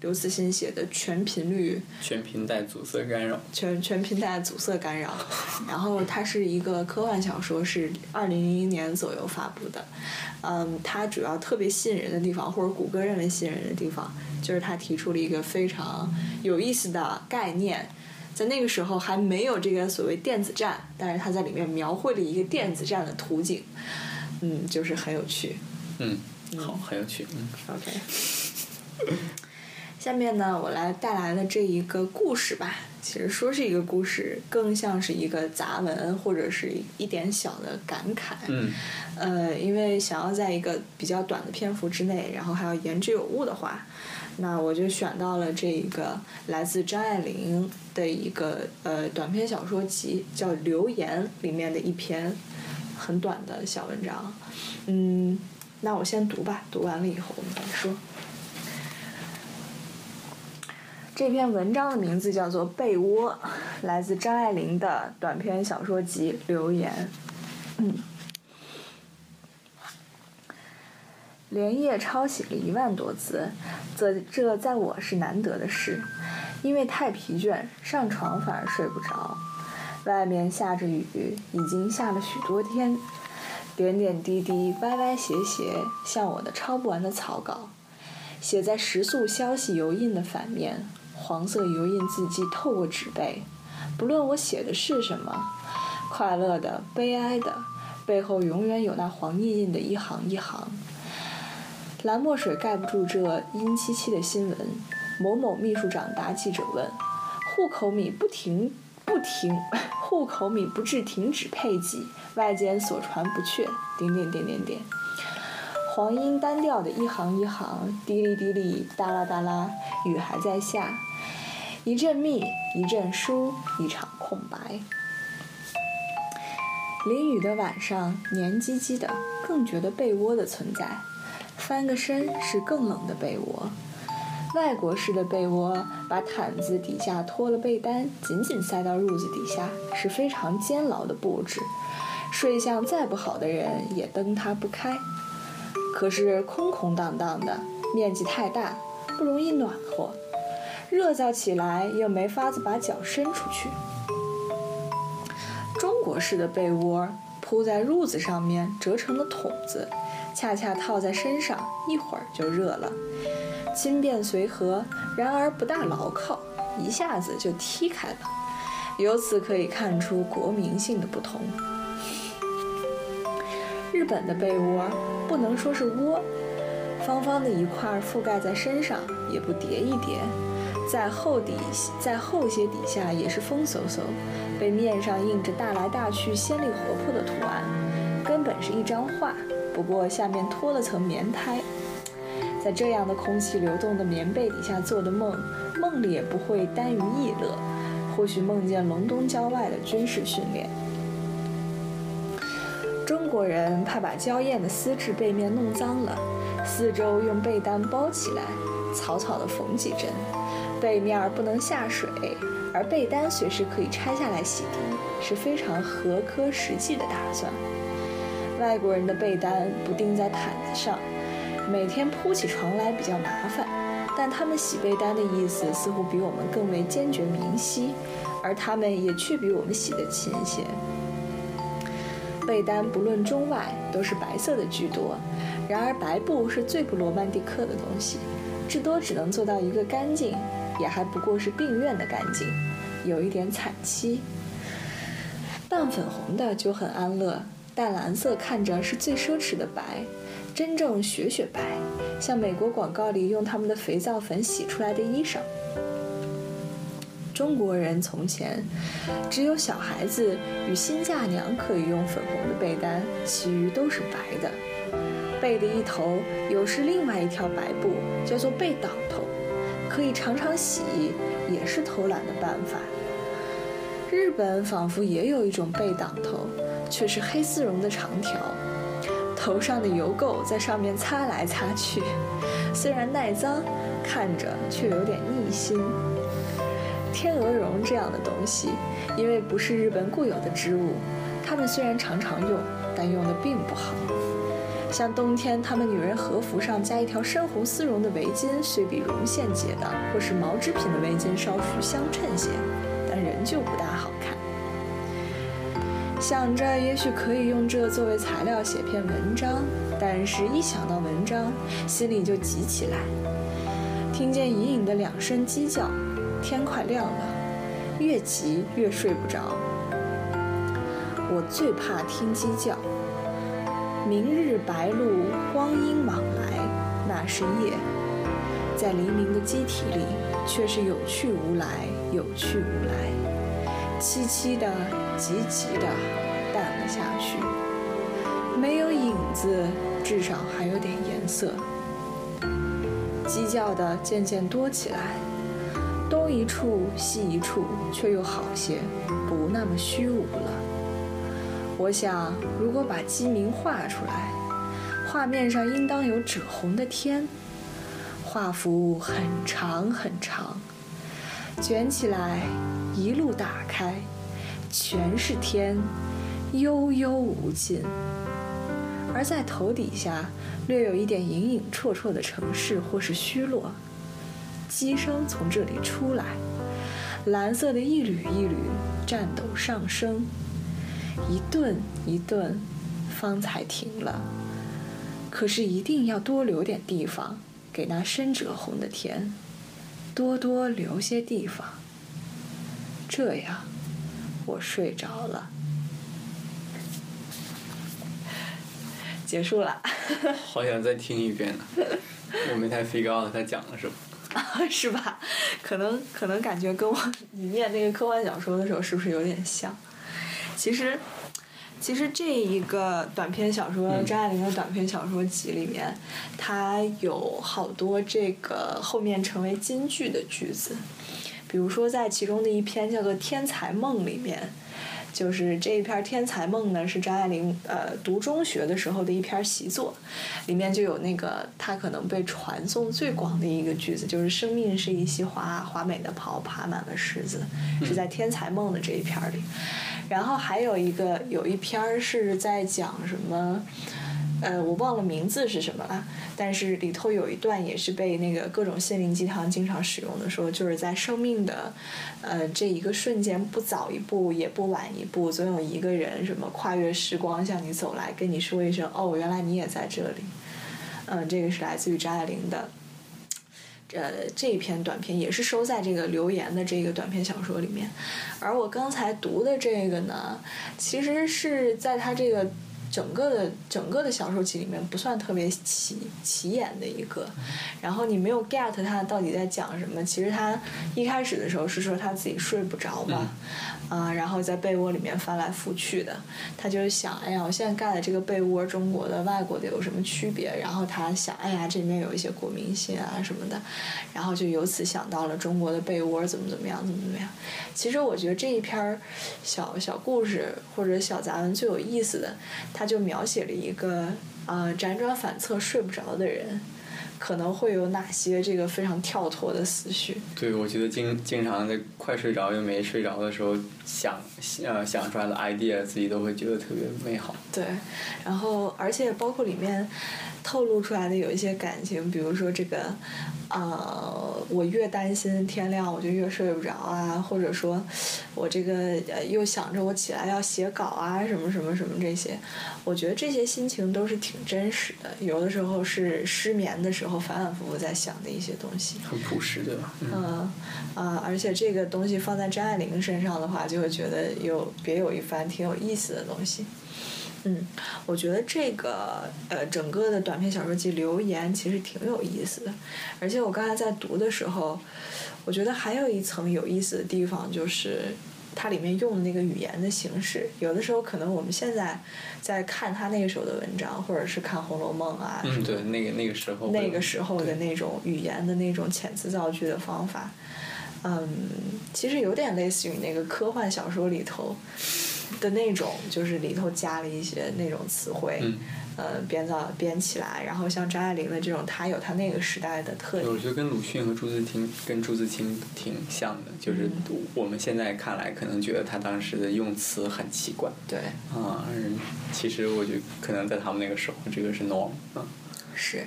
刘慈欣写的全频率全频带阻塞干扰。全全频带阻塞干扰，然后它是一个科幻小说，是二零零一年左右发布的。嗯，它主要特别吸引人的地方，或者谷歌认为吸引人的地方，就是它提出了一个非常有意思的概念。在那个时候还没有这个所谓电子战，但是它在里面描绘了一个电子战的图景，嗯，就是很有趣。嗯，好，很有趣。嗯 OK，下面呢，我来带来的这一个故事吧，其实说是一个故事，更像是一个杂文或者是一点小的感慨。嗯呃，因为想要在一个比较短的篇幅之内，然后还要言之有物的话，那我就选到了这一个来自张爱玲的一个呃短篇小说集，叫《留言》里面的一篇很短的小文章。嗯，那我先读吧，读完了以后我们再说。这篇文章的名字叫做《被窝》，来自张爱玲的短篇小说集《留言》。嗯。连夜抄写了一万多字，这这在我是难得的事，因为太疲倦，上床反而睡不着。外面下着雨，已经下了许多天，点点滴滴，歪歪斜斜，像我的抄不完的草稿，写在时速消息油印的反面，黄色油印字迹透过纸背。不论我写的是什么，快乐的、悲哀的，背后永远有那黄印印的一行一行。蓝墨水盖不住这阴凄凄的新闻。某某秘书长答记者问：“户口米不停不停，户口米不至停止配给，外间所传不确。”点点点点点。黄音单调的一行一行，滴哩滴哩，哒啦哒啦，雨还在下。一阵密，一阵疏，一场空白。淋雨的晚上，黏唧唧的，更觉得被窝的存在。翻个身是更冷的被窝，外国式的被窝，把毯子底下脱了被单，紧紧塞到褥子底下，是非常监牢的布置，睡相再不好的人也蹬它不开。可是空空荡荡的，面积太大，不容易暖和，热燥起来又没法子把脚伸出去。中国式的被窝铺在褥子上面，折成了筒子，恰恰套在身上，一会儿就热了。轻便随和，然而不大牢靠，一下子就踢开了。由此可以看出国民性的不同。日本的被窝不能说是窝，方方的一块覆盖在身上，也不叠一叠，在厚底在厚些底下也是风嗖嗖，被面上印着大来大去、鲜丽活泼的图案，根本是一张画，不过下面拖了层棉胎。在这样的空气流动的棉被底下做的梦，梦里也不会耽于逸乐，或许梦见隆冬郊外的军事训练。中国人怕把娇艳的丝质被面弄脏了，四周用被单包起来，草草的缝几针，背面不能下水，而被单随时可以拆下来洗涤，是非常合科实际的打算。外国人的被单不钉在毯子上。每天铺起床来比较麻烦，但他们洗被单的意思似乎比我们更为坚决明晰，而他们也却比我们洗得勤些。被单不论中外都是白色的居多，然而白布是最不罗曼蒂克的东西，至多只能做到一个干净，也还不过是病院的干净，有一点惨凄。淡粉红的就很安乐，淡蓝色看着是最奢侈的白。真正雪雪白，像美国广告里用他们的肥皂粉洗出来的衣裳。中国人从前只有小孩子与新嫁娘可以用粉红的被单，其余都是白的。被的一头有时另外一条白布，叫做被挡，可以常常洗，也是偷懒的办法。日本仿佛也有一种被挡头，却是黑丝绒的长条。头上的油垢在上面擦来擦去，虽然耐脏，看着却有点腻心。天鹅绒这样的东西，因为不是日本固有的织物，他们虽然常常用，但用的并不好。像冬天，他们女人和服上加一条深红丝绒的围巾，虽比绒线结的或是毛织品的围巾稍许相称些，但仍旧不大好看。想着也许可以用这作为材料写篇文章，但是一想到文章，心里就急起来。听见隐隐的两声鸡叫，天快亮了，越急越睡不着。我最怕听鸡叫。明日白露，光阴往来，那是夜。在黎明的机体里，却是有去无来，有去无来。凄凄的，急急的，淡了下去。没有影子，至少还有点颜色。鸡叫的渐渐多起来，东一处西一处，却又好些，不那么虚无了。我想，如果把鸡鸣画出来，画面上应当有赭红的天，画幅很长很长，卷起来。一路打开，全是天，悠悠无尽。而在头底下，略有一点隐隐绰绰的城市或是虚落。鸡声从这里出来，蓝色的一缕一缕颤抖上升，一顿一顿，方才停了。可是一定要多留点地方给那深赭红的天，多多留些地方。这样，我睡着了。结束了。好想再听一遍呢。我没太 figure out 他讲了什么。是吧？可能可能感觉跟我你念那个科幻小说的时候是不是有点像？其实，其实这一个短篇小说张爱玲的短篇小说集里面，它有好多这个后面成为金句的句子。比如说，在其中的一篇叫做《天才梦》里面，就是这一篇《天才梦》呢，是张爱玲呃读中学的时候的一篇习作，里面就有那个她可能被传颂最广的一个句子，就是“生命是一袭华华美的袍，爬满了虱子”，是在《天才梦》的这一篇里。然后还有一个有一篇儿是在讲什么？呃，我忘了名字是什么了，但是里头有一段也是被那个各种心灵鸡汤经常使用的，说就是在生命的，呃，这一个瞬间，不早一步也不晚一步，总有一个人什么跨越时光向你走来，跟你说一声哦，原来你也在这里。嗯，这个是来自于张爱玲的，呃，这一篇短篇也是收在这个留言的这个短篇小说里面，而我刚才读的这个呢，其实是在他这个。整个的整个的小说集里面不算特别起起眼的一个，然后你没有 get 他到底在讲什么。其实他一开始的时候是说他自己睡不着嘛，啊，然后在被窝里面翻来覆去的，他就是想，哎呀，我现在盖的这个被窝，中国的、外国的有什么区别？然后他想，哎呀，这里面有一些国民性啊什么的，然后就由此想到了中国的被窝怎么怎么样，怎么怎么样。其实我觉得这一篇小小故事或者小杂文最有意思的。他就描写了一个呃辗转反侧睡不着的人，可能会有哪些这个非常跳脱的思绪。对，我觉得经经常在快睡着又没睡着的时候想呃想出来的 idea，自己都会觉得特别美好。对，然后而且包括里面透露出来的有一些感情，比如说这个。呃，我越担心天亮，我就越睡不着啊，或者说，我这个呃又想着我起来要写稿啊，什么什么什么这些，我觉得这些心情都是挺真实的。有的时候是失眠的时候反反复复在想的一些东西。很朴实对吧。嗯，啊，而且这个东西放在张爱玲身上的话，就会觉得有别有一番挺有意思的东西。嗯，我觉得这个呃，整个的短篇小说集留言其实挺有意思的，而且我刚才在读的时候，我觉得还有一层有意思的地方，就是它里面用的那个语言的形式，有的时候可能我们现在在看他那个时候的文章，或者是看《红楼梦》啊，嗯，对，那个那个时候，那个时候的那种语言的那种遣词造句的方法，嗯，其实有点类似于那个科幻小说里头。的那种，就是里头加了一些那种词汇，呃，编造编起来，然后像张爱玲的这种，她有她那个时代的特点。我觉得跟鲁迅和朱自清跟朱自清挺像的，就是我们现在看来可能觉得他当时的用词很奇怪。对。啊，其实我觉得可能在他们那个时候，这个是 norm。嗯。是。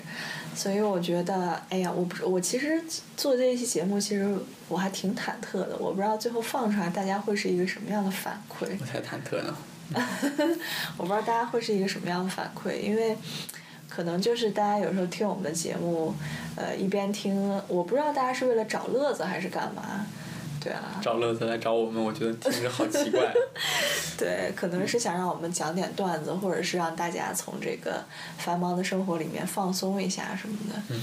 所以我觉得，哎呀，我不是我其实做这一期节目，其实我还挺忐忑的。我不知道最后放出来大家会是一个什么样的反馈。我才忐忑呢。我不知道大家会是一个什么样的反馈，因为可能就是大家有时候听我们的节目，呃，一边听，我不知道大家是为了找乐子还是干嘛。对啊，找乐子来找我们，我觉得听着好奇怪。对，可能是想让我们讲点段子，或者是让大家从这个繁忙的生活里面放松一下什么的。嗯。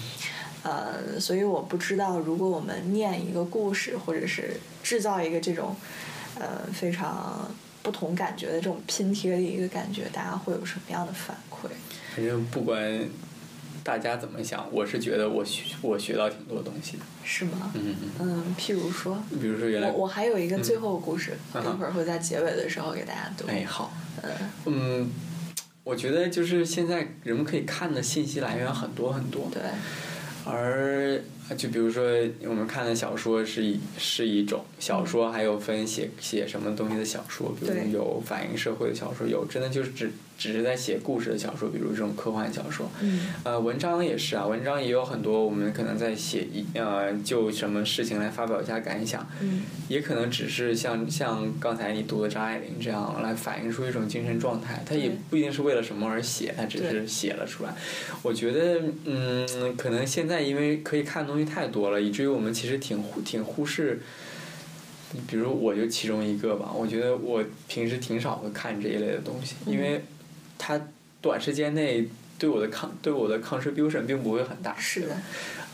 呃，所以我不知道，如果我们念一个故事，或者是制造一个这种呃非常不同感觉的这种拼贴的一个感觉，大家会有什么样的反馈？反正不管。大家怎么想？我是觉得我学我学到挺多东西的。是吗？嗯嗯嗯。譬如说。比如说原来。我我还有一个最后故事，一会儿会在结尾的时候给大家读。哎，好。嗯。嗯，我觉得就是现在人们可以看的信息来源很多很多。对。而就比如说我们看的小说是一是一种小说，还有分写写什么东西的小说，比如有反映社会的小说，有真的就是只。只是在写故事的小说，比如这种科幻小说，呃，文章也是啊，文章也有很多，我们可能在写一呃，就什么事情来发表一下感想，也可能只是像像刚才你读的张爱玲这样来反映出一种精神状态，它也不一定是为了什么而写，它只是写了出来。我觉得，嗯，可能现在因为可以看的东西太多了，以至于我们其实挺挺忽视，比如我就其中一个吧，我觉得我平时挺少会看这一类的东西，因为。它短时间内对我的抗对我的 contribution 并不会很大，是的，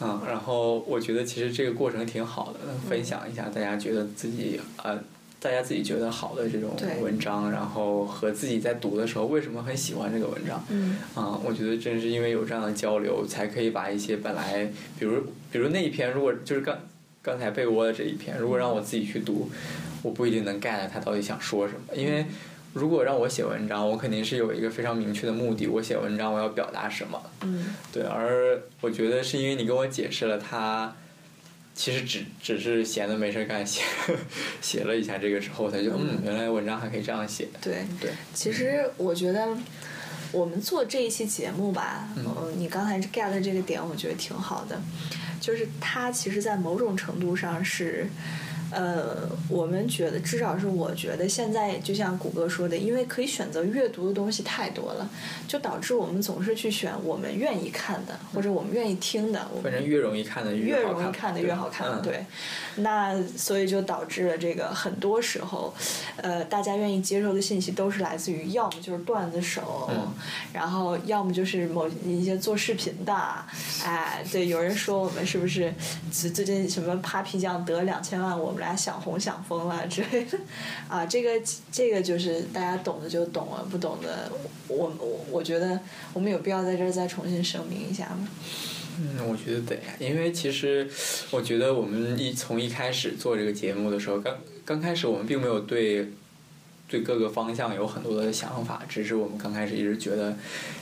嗯，然后我觉得其实这个过程挺好的，分享一下大家觉得自己呃，大家自己觉得好的这种文章，然后和自己在读的时候为什么很喜欢这个文章，嗯，啊，我觉得正是因为有这样的交流，才可以把一些本来，比如比如那一篇，如果就是刚刚才被窝的这一篇，如果让我自己去读。我不一定能 get 他到底想说什么，因为如果让我写文章，我肯定是有一个非常明确的目的，我写文章我要表达什么。嗯对，而我觉得是因为你跟我解释了他。其实只只是闲的没事儿干写 写了一下这个之后，他就嗯，原来文章还可以这样写。对，对，其实我觉得我们做这一期节目吧，嗯呃你刚才 get 这个点，我觉得挺好的，就是它其实，在某种程度上是。呃，我们觉得，至少是我觉得，现在就像谷歌说的，因为可以选择阅读的东西太多了，就导致我们总是去选我们愿意看的，或者我们愿意听的。反正越容易看的越好看，容易看的越好看，嗯、对。那所以就导致了这个很多时候，呃，大家愿意接受的信息都是来自于要么就是段子手，嗯然后要么就是某一些做视频的，哎，对，有人说我们是不是最最近什么 Papi 酱得两千万，我们俩想红想疯了之类的，啊，这个这个就是大家懂的就懂了，不懂的，我我我觉得我们有必要在这儿再重新声明一下吗？嗯，我觉得得呀，因为其实我觉得我们一从一开始做这个节目的时候，刚刚开始我们并没有对对各个方向有很多的想法，只是我们刚开始一直觉得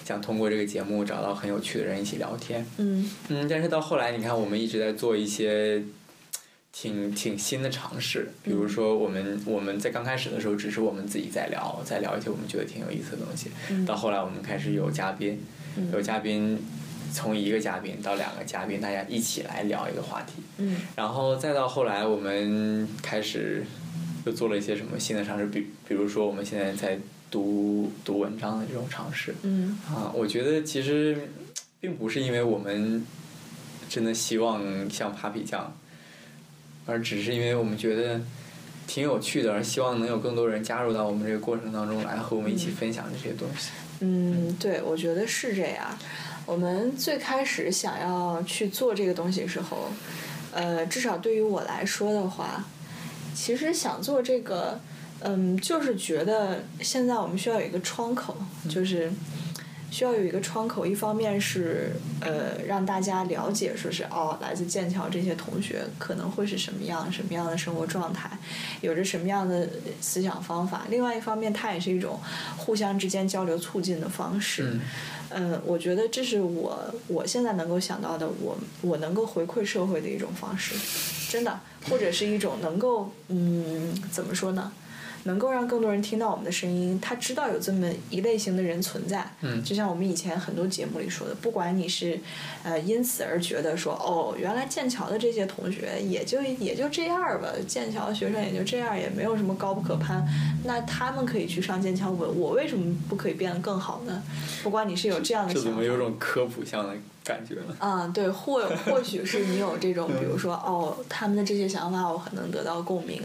想通过这个节目找到很有趣的人一起聊天。嗯嗯，但是到后来，你看我们一直在做一些挺挺新的尝试，比如说我们我们在刚开始的时候，只是我们自己在聊，在聊一些我们觉得挺有意思的东西。嗯到后来我们开始有嘉宾，嗯有嘉宾从一个嘉宾到两个嘉宾，大家一起来聊一个话题。嗯然后再到后来，我们开始又做了一些什么新的尝试，比比如说我们现在在读读文章的这种尝试。嗯啊，我觉得其实并不是因为我们真的希望像 Papi 酱，而只是因为我们觉得挺有趣的，而希望能有更多人加入到我们这个过程当中来，和我们一起分享这些东西。嗯，对，我觉得是这样。我们最开始想要去做这个东西的时候，呃，至少对于我来说的话，其实想做这个，嗯，就是觉得现在我们需要有一个窗口，就是需要有一个窗口。一方面是呃让大家了解，说是哦，来自剑桥这些同学可能会是什么样、什么样的生活状态，有着什么样的思想方法。另外一方面，它也是一种互相之间交流促进的方式。嗯嗯，我觉得这是我我现在能够想到的，我我能够回馈社会的一种方式，真的，或者是一种能够嗯怎么说呢？能够让更多人听到我们的声音，他知道有这么一类型的人存在。嗯就像我们以前很多节目里说的，不管你是呃因此而觉得说哦，原来剑桥的这些同学也就也就这样吧，剑桥的学生也就这样，也没有什么高不可攀。那他们可以去上剑桥，我我为什么不可以变得更好呢？不管你是有这样的想法。这怎么有种科普向的感觉呢？嗯，对，或或许是你有这种，比如说哦，他们的这些想法我很能得到共鸣，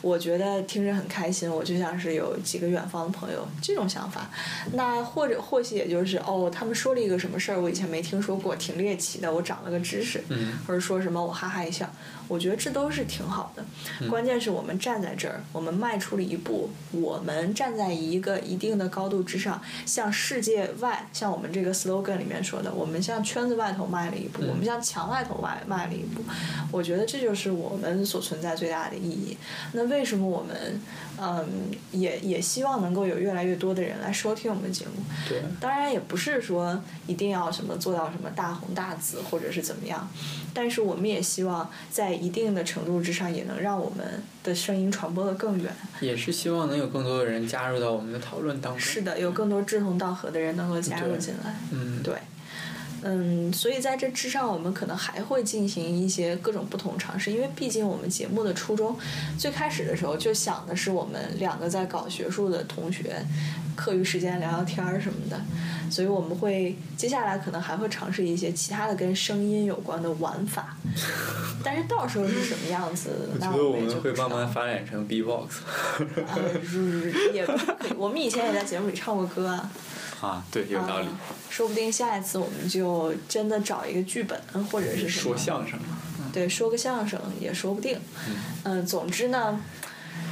我觉得听着很开心，我就像是有几个远方的朋友这种想法。那或者或许也就是哦，他们说了一个什么事儿，我以前没听说过，挺猎奇的，我长了个知识，嗯或者说什么我哈哈一笑，我觉得这都是挺好的。关键是我们站在这儿，我们迈出了一步，我们站在一个一定的高度之上，向世界外，像我们这个 slogan 里面说的，我们向圈子外头迈了一步，我们向墙外头迈迈了一步。我觉得这就是我们所存在最大的意义。那为什么我们，嗯，也也希望能够有越来越多的人来收听我们的节目？对，当然也不是说一定要什么做到什么大红大紫或者是怎么样，但是我们也希望在一定的程度之上，也能让我们的声音传播的更远。也是希望能有更多的人加入到我们的讨论当中。是的，有更多志同道合的人能够加入进来。嗯，对，嗯，所以在这之上，我们可能还会进行一些各种不同尝试，因为毕竟我们节目的初衷，最开始的时候就想的是我们两个在搞学术的同学，课余时间聊聊天儿什么的，所以我们会接下来可能还会尝试一些其他的跟声音有关的玩法，但是到时候是什么样子，那我们会慢慢发展成 B-box。呃，也不是可以，我们以前也在节目里唱过歌啊。啊，对，有道理。啊说不定下一次我们就真的找一个剧本，或者是什么说相声嘛，对，说个相声也说不定。嗯、总之呢，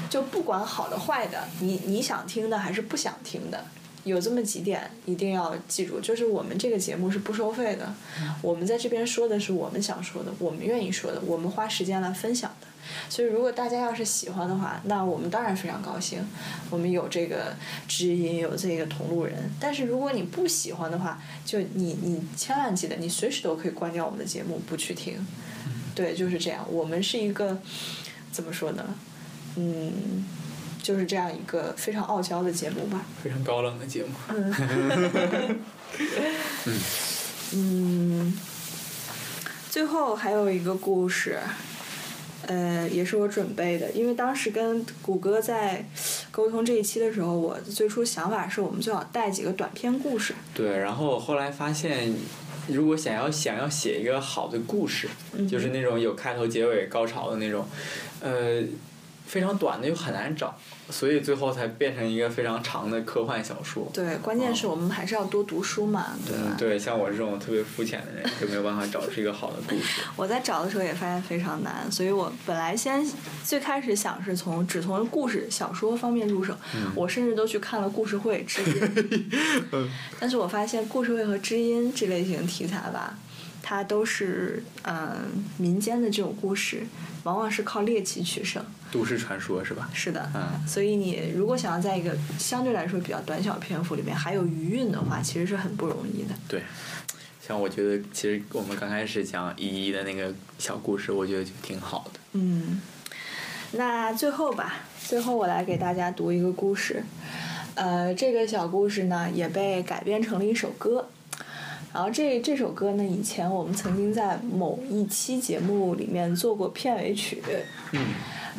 就不管好的坏的，你你想听的还是不想听的，有这么几点一定要记住，就是我们这个节目是不收费的，我们在这边说的是我们想说的，我们愿意说的，我们花时间来分享的。所以如果大家要是喜欢的话，那我们当然非常高兴，我们有这个知音，有这个同路人。但是如果你不喜欢的话，就你你千万记得，你随时都可以关掉我们的节目不去听。对，就是这样。我们是一个怎么说呢？嗯，就是这样一个非常傲娇的节目吧。非常高冷的节目。嗯，最后还有一个故事，呃，也是我准备的，因为当时跟谷歌在沟通这一期的时候，我最初想法是我们最好带几个短篇故事。对，然后我后来发现，如果想要想要写一个好的故事，就是那种有开头、结尾、高潮的那种，呃，非常短的又很难找。所以最后才变成一个非常长的科幻小说。对，关键是我们还是要多读书嘛，对吧？对，像我这种特别肤浅的人，就没有办法找出一个好的故事。我在找的时候也发现非常难，所以我本来先最开始想是从只从故事小说方面入手，我甚至都去看了故事会、知音。但是我发现故事会和知音这类型题材吧。它都是嗯民间的这种故事，往往是靠猎奇取胜。都市传说是吧？是的。嗯。所以你如果想要在一个相对来说比较短小篇幅里面还有余韵的话，其实是很不容易的。对。像我觉得，其实我们刚开始讲依依的那个小故事，我觉得就挺好的。嗯。那最后吧，最后我来给大家读一个故事。呃，这个小故事呢，也被改编成了一首歌。然后这这首歌呢，以前我们曾经在某一期节目里面做过片尾曲。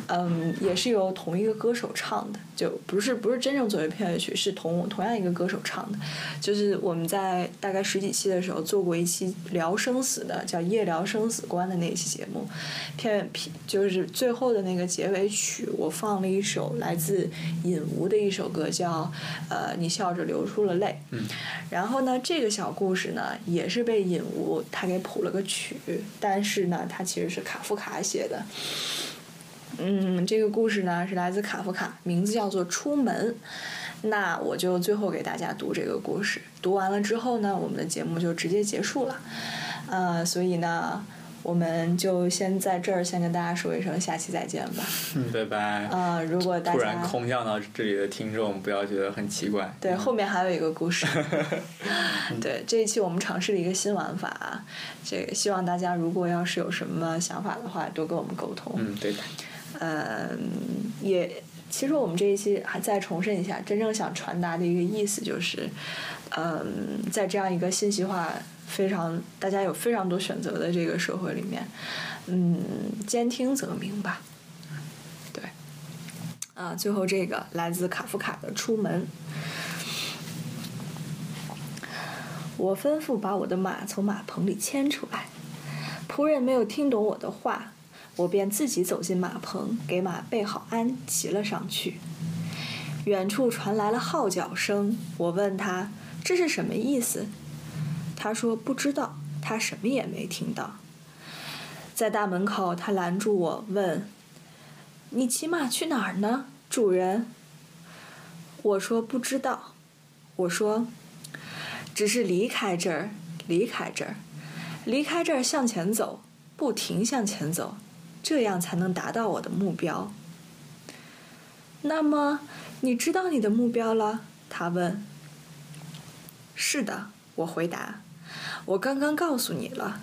嗯，也是由同一个歌手唱的，就不是不是真正作为片尾曲，是同同样一个歌手唱的。就是我们在大概十几期的时候做过一期聊生死的，叫《夜聊生死观》的那一期节目，片片就是最后的那个结尾曲，我放了一首来自尹吴的一首歌，叫《呃你笑着流出了泪》。嗯。然后呢，这个小故事呢，也是被尹吴他给谱了个曲，但是呢，他其实是卡夫卡写的。嗯，这个故事呢是来自卡夫卡，名字叫做《出门》。那我就最后给大家读这个故事，读完了之后呢，我们的节目就直接结束了。呃，所以呢，我们就先在这儿先跟大家说一声，下期再见吧。嗯，拜拜。啊，如果大家突然空降到这里的听众，不要觉得很奇怪。对，后面还有一个故事。对，这一期我们尝试了一个新玩法，这个希望大家如果要是有什么想法的话，多跟我们沟通。嗯，对的。嗯，也其实我们这一期还再重申一下，真正想传达的一个意思就是，嗯，在这样一个信息化非常大家有非常多选择的这个社会里面，嗯，兼听则明吧。对，啊，最后这个来自卡夫卡的《出门》，我吩咐把我的马从马棚里牵出来，仆人没有听懂我的话。我便自己走进马棚，给马备好鞍，骑了上去。远处传来了号角声，我问他这是什么意思。他说不知道，他什么也没听到。在大门口，他拦住我，问：“你骑马去哪儿呢，主人？”我说不知道。我说：“只是离开这儿，离开这儿，离开这儿，向前走，不停向前走。”这样才能达到我的目标。那么，你知道你的目标了？他问。是的，我回答。我刚刚告诉你了，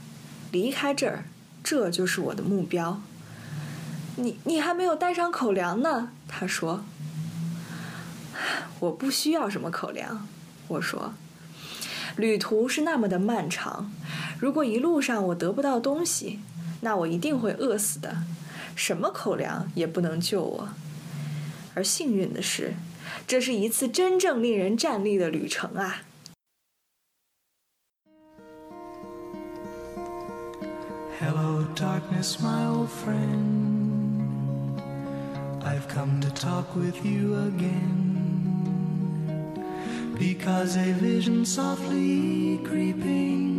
离开这儿，这就是我的目标。你你还没有带上口粮呢，他说。我不需要什么口粮，我说。旅途是那么的漫长，如果一路上我得不到东西。那我一定会饿死的，什么口粮也不能救我。而幸运的是，这是一次真正令人站立的旅程啊！Hello, darkness, my old friend. I've come to talk with you again. Because a vision softly creeping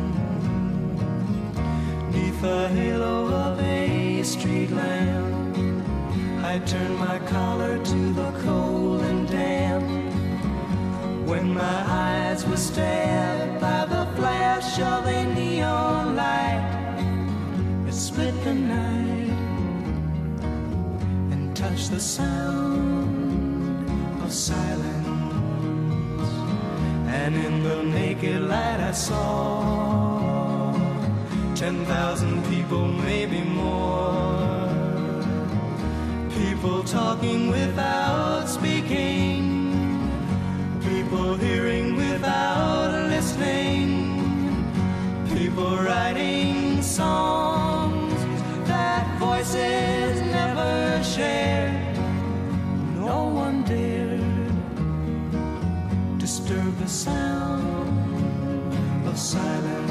Neath the halo of a street lamp, I turned my collar to the cold and damp. When my eyes were stabbed by the flash of a neon light, it split the night and touched the sound of silence. And in the naked light, I saw ten thousand people, maybe more. People talking without speaking people hearing without listening, people writing songs that voices never share. No one dared disturb the sound of silence.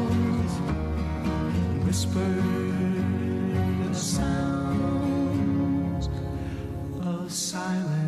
whispered the sounds of silence.